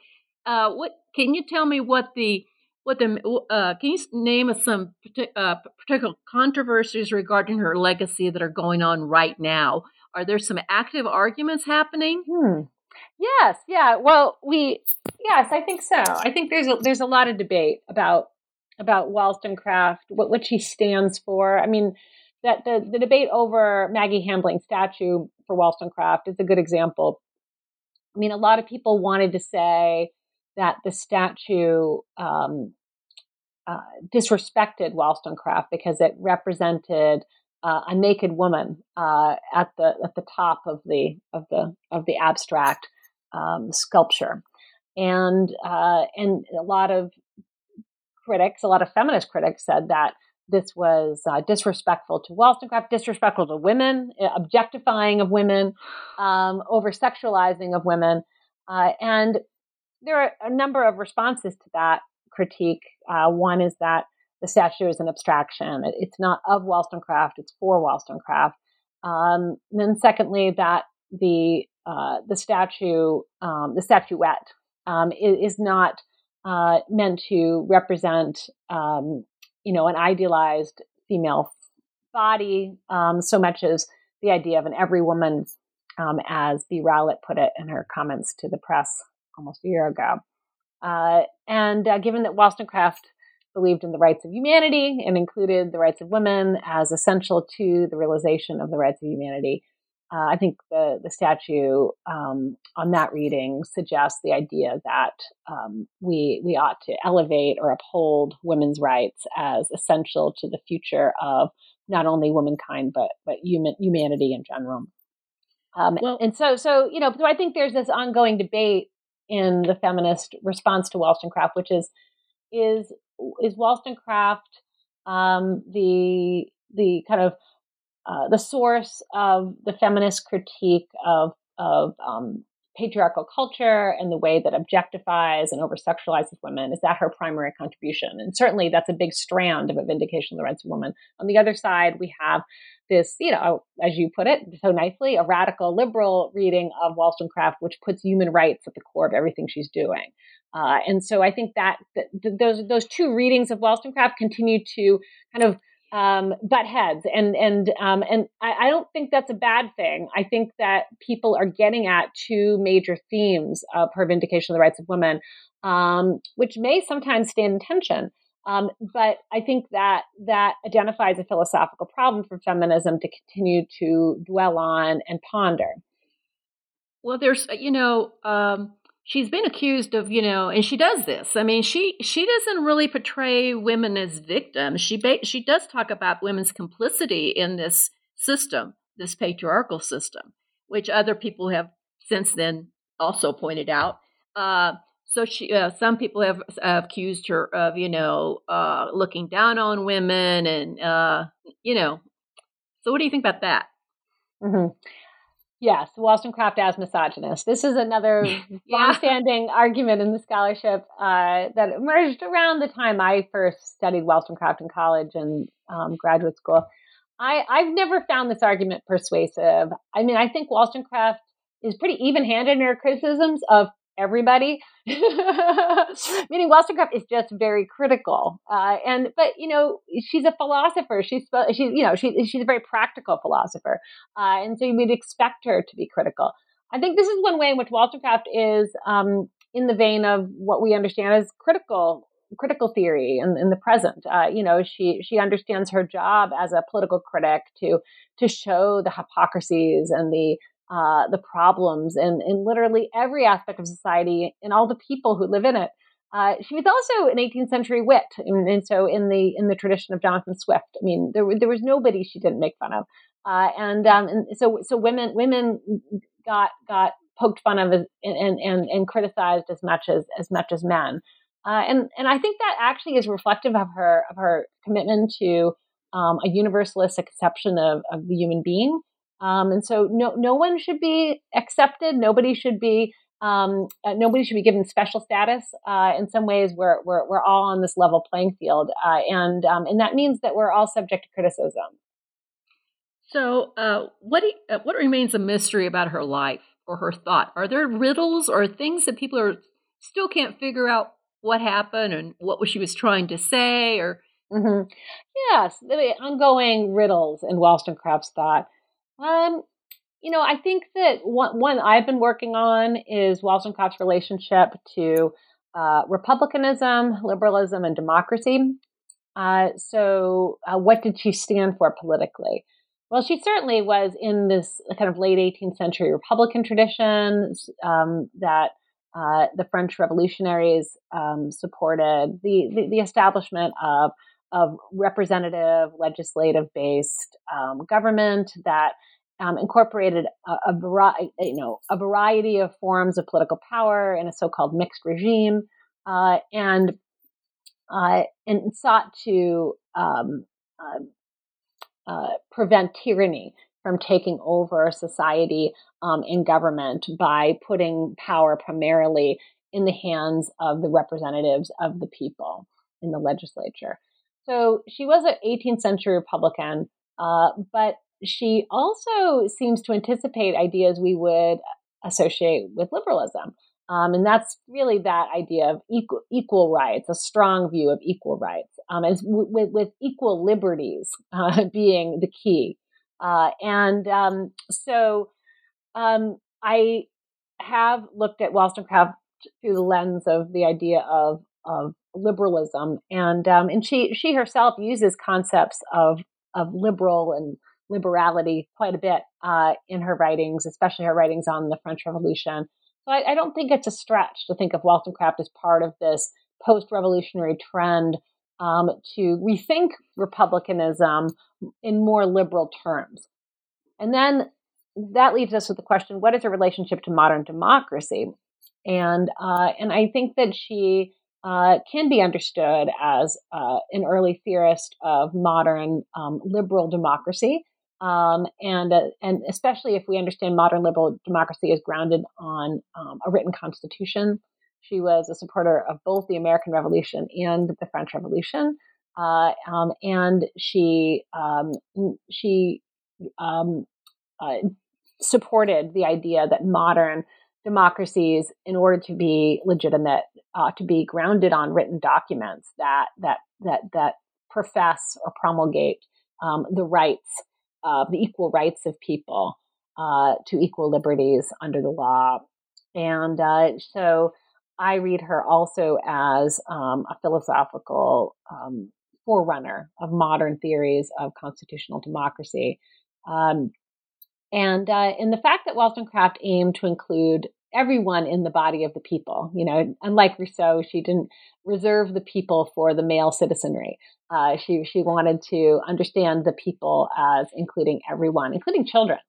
uh, what can you tell me what the what the uh, can you name some uh, particular controversies regarding her legacy that are going on right now? Are there some active arguments happening? Hmm. Yes, yeah. Well, we yes, I think so. I think there's a, there's a lot of debate about about Wollstonecraft, what what she stands for. I mean, that the the debate over Maggie Hambling statue for Wollstonecraft is a good example. I mean, a lot of people wanted to say that the statue um, uh, disrespected Wollstonecraft because it represented uh, a naked woman uh, at the at the top of the of the of the abstract um, sculpture, and uh, and a lot of critics, a lot of feminist critics, said that this was uh, disrespectful to Wollstonecraft, disrespectful to women, uh, objectifying of women, um, over sexualizing of women, and there are a number of responses to that critique. Uh, one is that the statue is an abstraction. It, it's not of Wollstonecraft, it's for Wollstonecraft. Um, then secondly, that the uh, the statue, um, the statuette, um, is, is, not uh, meant to represent, um, you know, an idealized female body um, so much as the idea of an every woman, um, as Bee Rowlatt put it in her comments to the press almost a year ago. Uh, and uh, given that Wollstonecraft believed in the rights of humanity and included the rights of women as essential to the realization of the rights of humanity, uh, I think the the statue um, on that reading suggests the idea that um, we we ought to elevate or uphold women's rights as essential to the future of not only womankind but but human humanity in general. Um, well, and so so you know, so I think there's this ongoing debate in the feminist response to Wollstonecraft, which is is is Wollstonecraft um, the the kind of uh, the source of the feminist critique of of um, patriarchal culture and the way that objectifies and over sexualizes women? Is that her primary contribution? And certainly that's a big strand of a vindication of the rights of women. On the other side we have this, you know, as you put it so nicely, a radical liberal reading of Wollstonecraft, which puts human rights at the core of everything she's doing. Uh, and so I think that, that those those two readings of Wollstonecraft continue to kind of um, butt heads, and and um, and I, I, don't think that's a bad thing. I think that people are getting at two major themes of her vindication of the rights of women, um, which may sometimes stand in tension. Um, but I think that that identifies a philosophical problem for feminism to continue to dwell on and ponder. Well, there's, uh, you know, um, she's been accused of, you know, and she does this. I mean, she she doesn't really portray women as victims. She ba- she does talk about women's complicity in this system, this patriarchal system, which other people have since then also pointed out. Uh, so she, uh, some people have, have, accused her of, you know, uh, looking down on women, and uh, you know. So, what do you think about that? Mm-hmm. Yes, Wollstonecraft as misogynist. This is another yeah. longstanding argument in the scholarship uh, that emerged around the time I first studied Wollstonecraft in college and um, graduate school. I, I've never found this argument persuasive. I mean, I think Wollstonecraft is pretty even-handed in her criticisms of everybody. Meaning Wollstonecraft is just very critical. Uh, and, but, you know, she's a philosopher. She's, she's, you know, she, she's a very practical philosopher. Uh, and so you would expect her to be critical. I think this is one way in which Wollstonecraft is um, in the vein of what we understand as critical critical theory in, in the present. Uh, you know, she she understands her job as a political critic to to show the hypocrisies and the uh, the problems in, in literally every aspect of society and all the people who live in it. Uh, she was also an 18th century wit, and, and, so in the in the tradition of Jonathan Swift, I mean, there there was nobody she didn't make fun of, uh, and um, and so so women women got got poked fun of as, and, and and criticized as much as as much as men. Uh, and and I think that actually is reflective of her of her commitment to um, a universalist conception of, of the human being. Um, and so no no one should be accepted. Nobody should be um, uh, nobody should be given special status. Uh, in some ways, we're, we're, we're all on this level playing field. Uh, and, um, and that means that we're all subject to criticism. So, uh, what, you, uh, what remains a mystery about her life or her thought? Are there riddles or things that people are still can't figure out what happened and what she was trying to say? Or mm-hmm. yes, the ongoing riddles in Wollstonecraft's thought. Um, you know, I think that one, one I've been working on is Wollstonecraft's relationship to uh, republicanism, liberalism, and democracy. Uh, so, uh, what did she stand for politically? Well, she certainly was in this kind of late 18th century Republican tradition um, that uh, the French revolutionaries um, supported, the, the, the establishment of of representative, legislative based um, government that um, incorporated a, a, vari- you know, a variety of forms of political power in a so-called mixed regime, uh, and uh, and sought to um, uh, uh prevent tyranny from taking over society um, and government by putting power primarily in the hands of the representatives of the people in the legislature. So she was an 18th century Republican, uh, but she also seems to anticipate ideas we would associate with liberalism. Um, and that's really that idea of equal, equal rights, a strong view of equal rights, um, w- with, with equal liberties uh, being the key. Uh, and um, so um, I have looked at Wollstonecraft through the lens of the idea of, of liberalism, and um, and she she herself uses concepts of of liberal and liberality quite a bit uh, in her writings, especially her writings on the French Revolution. So I, I don't think it's a stretch to think of Wollstonecraft as part of this post-revolutionary trend um, to rethink republicanism in more liberal terms. And then that leaves us with the question: What is her relationship to modern democracy? And uh, and I think that she uh, can be understood as uh, an early theorist of modern um, liberal democracy, um, and uh, and especially if we understand modern liberal democracy is grounded on um, a written constitution. She was a supporter of both the American Revolution and the French Revolution, uh, um, and she um, she um, uh, supported the idea that modern democracies, in order to be legitimate, ought to be grounded on written documents that that that that profess or promulgate um, the rights uh, the equal rights of people uh, to equal liberties under the law. And uh, so I read her also as um, a philosophical um, forerunner of modern theories of constitutional democracy. Um, and uh, in the fact that Wollstonecraft aimed to include everyone in the body of the people. You know, unlike Rousseau, she didn't reserve the people for the male citizenry. Uh, she she wanted to understand the people as including everyone, including children,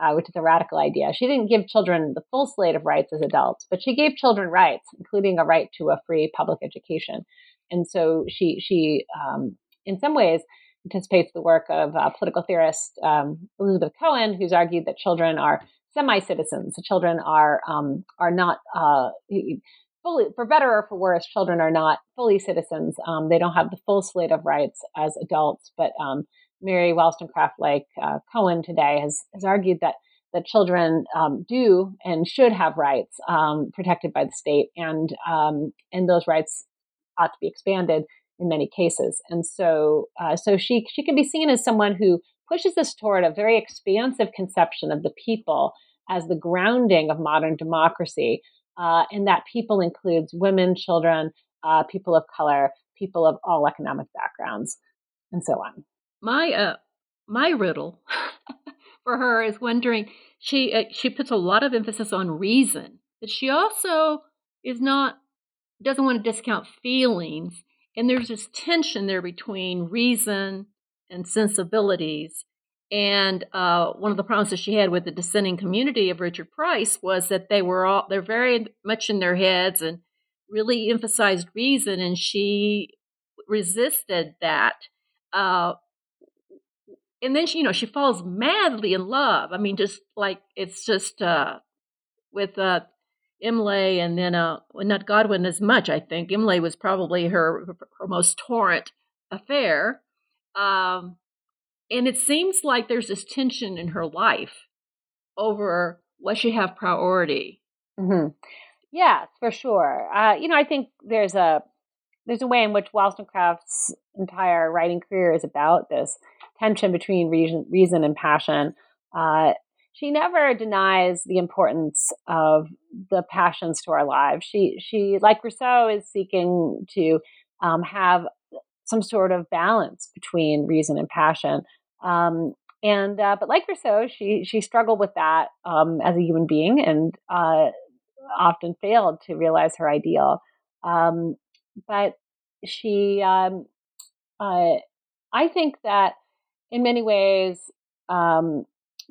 uh, which is a radical idea. She didn't give children the full slate of rights as adults, but she gave children rights, including a right to a free public education. And so she she um, in some ways anticipates the work of uh, political theorist um, Elizabeth Cohen, who's argued that children are semi-citizens. The children are um, are not uh, fully, for better or for worse, children are not fully citizens. Um, they don't have the full slate of rights as adults. But um, Mary Wollstonecraft, like uh, Cohen today, has has argued that that children um, do and should have rights um, protected by the state, and and those rights ought to be expanded in many cases. And so, uh, so she she can be seen as someone who pushes us toward a very expansive conception of the people as the grounding of modern democracy. Uh, and that people includes women, children, uh, people of color, people of all economic backgrounds, and so on. My uh, my riddle for her is wondering. She uh, she puts a lot of emphasis on reason, but she also is not doesn't want to discount feelings, and there's this tension there between reason and sensibilities. And uh, one of the problems that she had with the dissenting community of Richard Price was that they were all they're very much in their heads and really emphasized reason, and she resisted that. Uh, and then she, you know, she falls madly in love. I mean, just like it's just uh, with uh, Imlay, and then uh, not Godwin as much. I think Imlay was probably her her most torrent affair. Um, and it seems like there's this tension in her life over what should have priority. Mm-hmm. Yes, for sure. Uh, you know, I think there's a there's a way in which Wollstonecraft's entire writing career is about this tension between reason, reason and passion. Uh, she never denies the importance of the passions to our lives. She, she, like Rousseau, is seeking to um, have some sort of balance between reason and passion. Um, and uh, but like Rousseau, she she struggled with that um, as a human being and uh, often failed to realize her ideal. Um, but she, um, uh, I think that in many ways, um,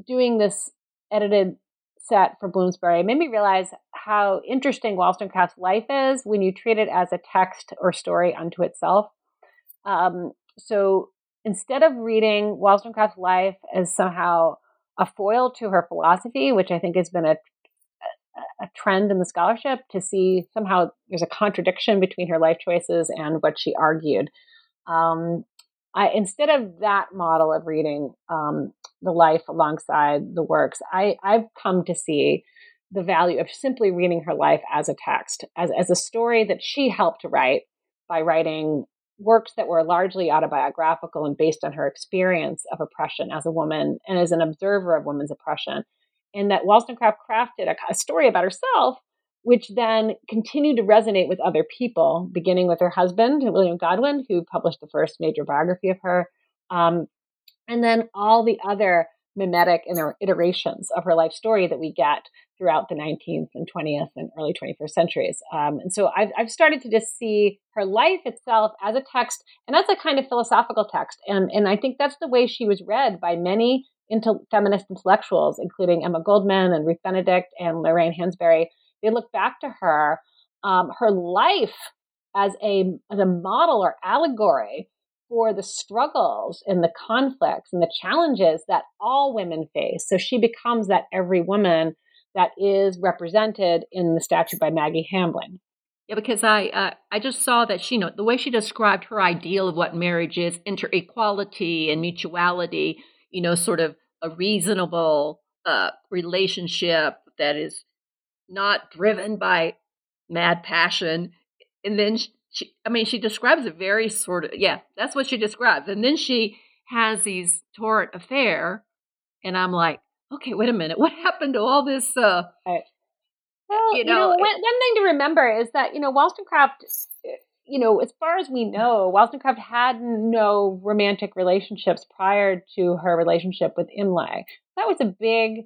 doing this edited set for Bloomsbury made me realize how interesting Wollstonecraft's life is when you treat it as a text or story unto itself. Um, so instead of reading Wollstonecraft's life as somehow a foil to her philosophy, which I think has been a a trend in the scholarship to see somehow there's a contradiction between her life choices and what she argued. Um, I, instead of that model of reading um, the life alongside the works, I, I've come to see the value of simply reading her life as a text, as, as a story that she helped to write by writing works that were largely autobiographical and based on her experience of oppression as a woman and as an observer of women's oppression. And that Wollstonecraft crafted a, a story about herself, which then continued to resonate with other people, beginning with her husband, William Godwin, who published the first major biography of her, um, and then all the other mimetic iterations of her life story that we get throughout the 19th and 20th and early 21st centuries. Um, and so I've, I've started to just see her life itself as a text and as a kind of philosophical text. And, and I think that's the way she was read by many into feminist intellectuals, including Emma Goldman and Ruth Benedict and Lorraine Hansberry, they look back to her, um, her life as a as a model or allegory for the struggles and the conflicts and the challenges that all women face. So she becomes that every woman that is represented in the statue by Maggi Hambling. Yeah, because I uh, I just saw that she you know the way she described her ideal of what marriage is, inter-equality and mutuality you know, sort of a reasonable uh, relationship that is not driven by mad passion. And then she, I mean, she describes a very sort of, yeah, that's what she describes. And then she has these torrent affair, and I'm like, okay, wait a minute, what happened to all this? Uh, right. Well, you know, you know one, one, thing to remember is that you know Wollstonecraft you know, as far as we know, Wollstonecraft had no romantic relationships prior to her relationship with Imlay. That was a big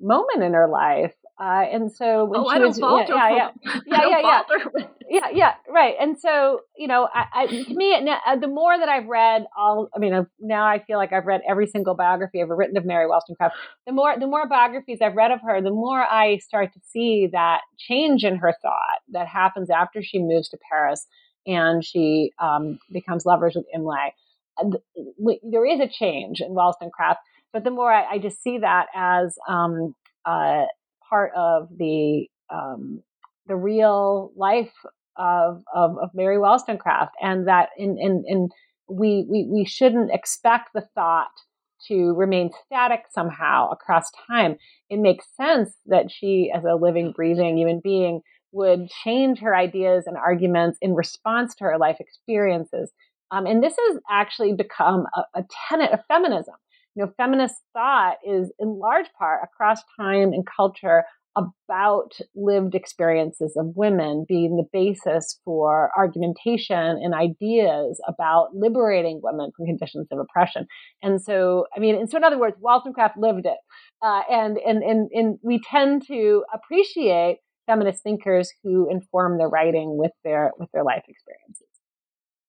moment in her life. Uh, and so when oh, she I was, yeah, yeah, yeah, yeah, yeah, yeah, yeah, right. And so you know, I, I, to me, uh, the more that I've read, all I mean, now I feel like I've read every single biography ever written of Mary Wollstonecraft. The more, the more biographies I've read of her, the more I start to see that change in her thought that happens after she moves to Paris and she um, becomes lovers with Imlay. There is a change in Wollstonecraft, but the more I, I just see that as um, uh, part of the um, the real life of, of, of Mary Wollstonecraft, and that in in, in we, we we shouldn't expect the thought to remain static somehow across time. It makes sense that she, as a living, breathing human being, would change her ideas and arguments in response to her life experiences. Um, and this has actually become a, a tenet of feminism. You know, feminist thought is in large part across time and culture about lived experiences of women being the basis for argumentation and ideas about liberating women from conditions of oppression. And so, I mean, and so in other words, Wollstonecraft lived it. Uh, and, and, and, and we tend to appreciate feminist thinkers who inform their writing with their with their life experiences.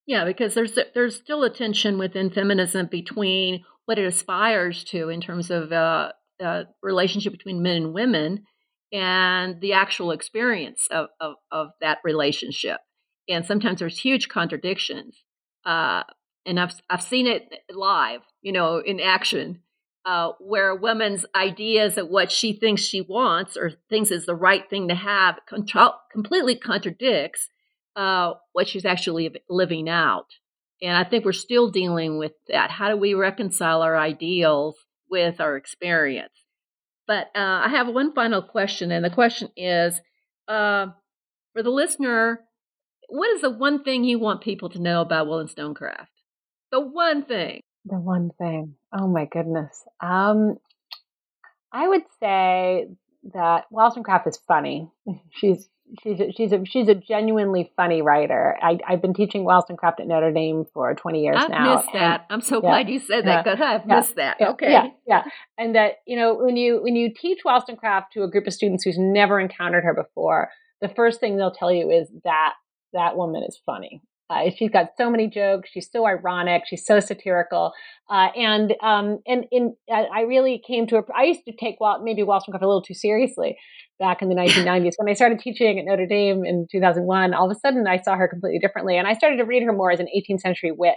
Yeah, because there's there's still a tension within feminism between what it aspires to in terms of uh, uh, relationship between men and women, and the actual experience of, of, of that relationship. And sometimes there's huge contradictions. Uh, and I've, I've seen it live, you know, in action, uh, where a woman's ideas of what she thinks she wants or thinks is the right thing to have control, completely contradicts uh, what she's actually living out. And I think we're still dealing with that. How do we reconcile our ideals with our experience? But uh, I have one final question, and the question is uh, for the listener, what is the one thing you want people to know about Wollstonecraft? The one thing. The one thing. Oh my goodness. Um, I would say that Wollstonecraft is funny. She's she's a, she's a she's a genuinely funny writer. I, I've been teaching Wollstonecraft at Notre Dame for 20 years I've now. missed that. I'm so yeah, glad you said that because I've yeah, missed that. Yeah, okay. Yeah, yeah. And that you know when you when you teach Wollstonecraft to a group of students who's never encountered her before, the first thing they'll tell you is that that woman is funny. Uh, she's got so many jokes. She's so ironic. She's so satirical. Uh, and um, and in I really came to. A, I used to take maybe Wollstonecraft a little too seriously back in the 1990s when I started teaching at Notre Dame in 2001. All of a sudden, I saw her completely differently, and I started to read her more as an 18th century wit.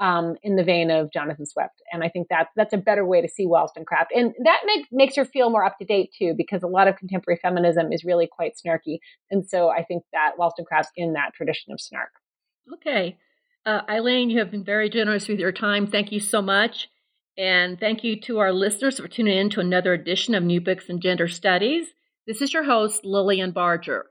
Um, in the vein of Jonathan Swift, and I think that that's a better way to see Wollstonecraft, and that makes makes her feel more up to date too, because a lot of contemporary feminism is really quite snarky, and so I think that Wollstonecraft's in that tradition of snark. Okay. Uh, Eileen, you have been very generous with your time. Thank you so much. And thank you to our listeners for tuning in to another edition of New Books in Gender Studies. This is your host, Lilian Barger.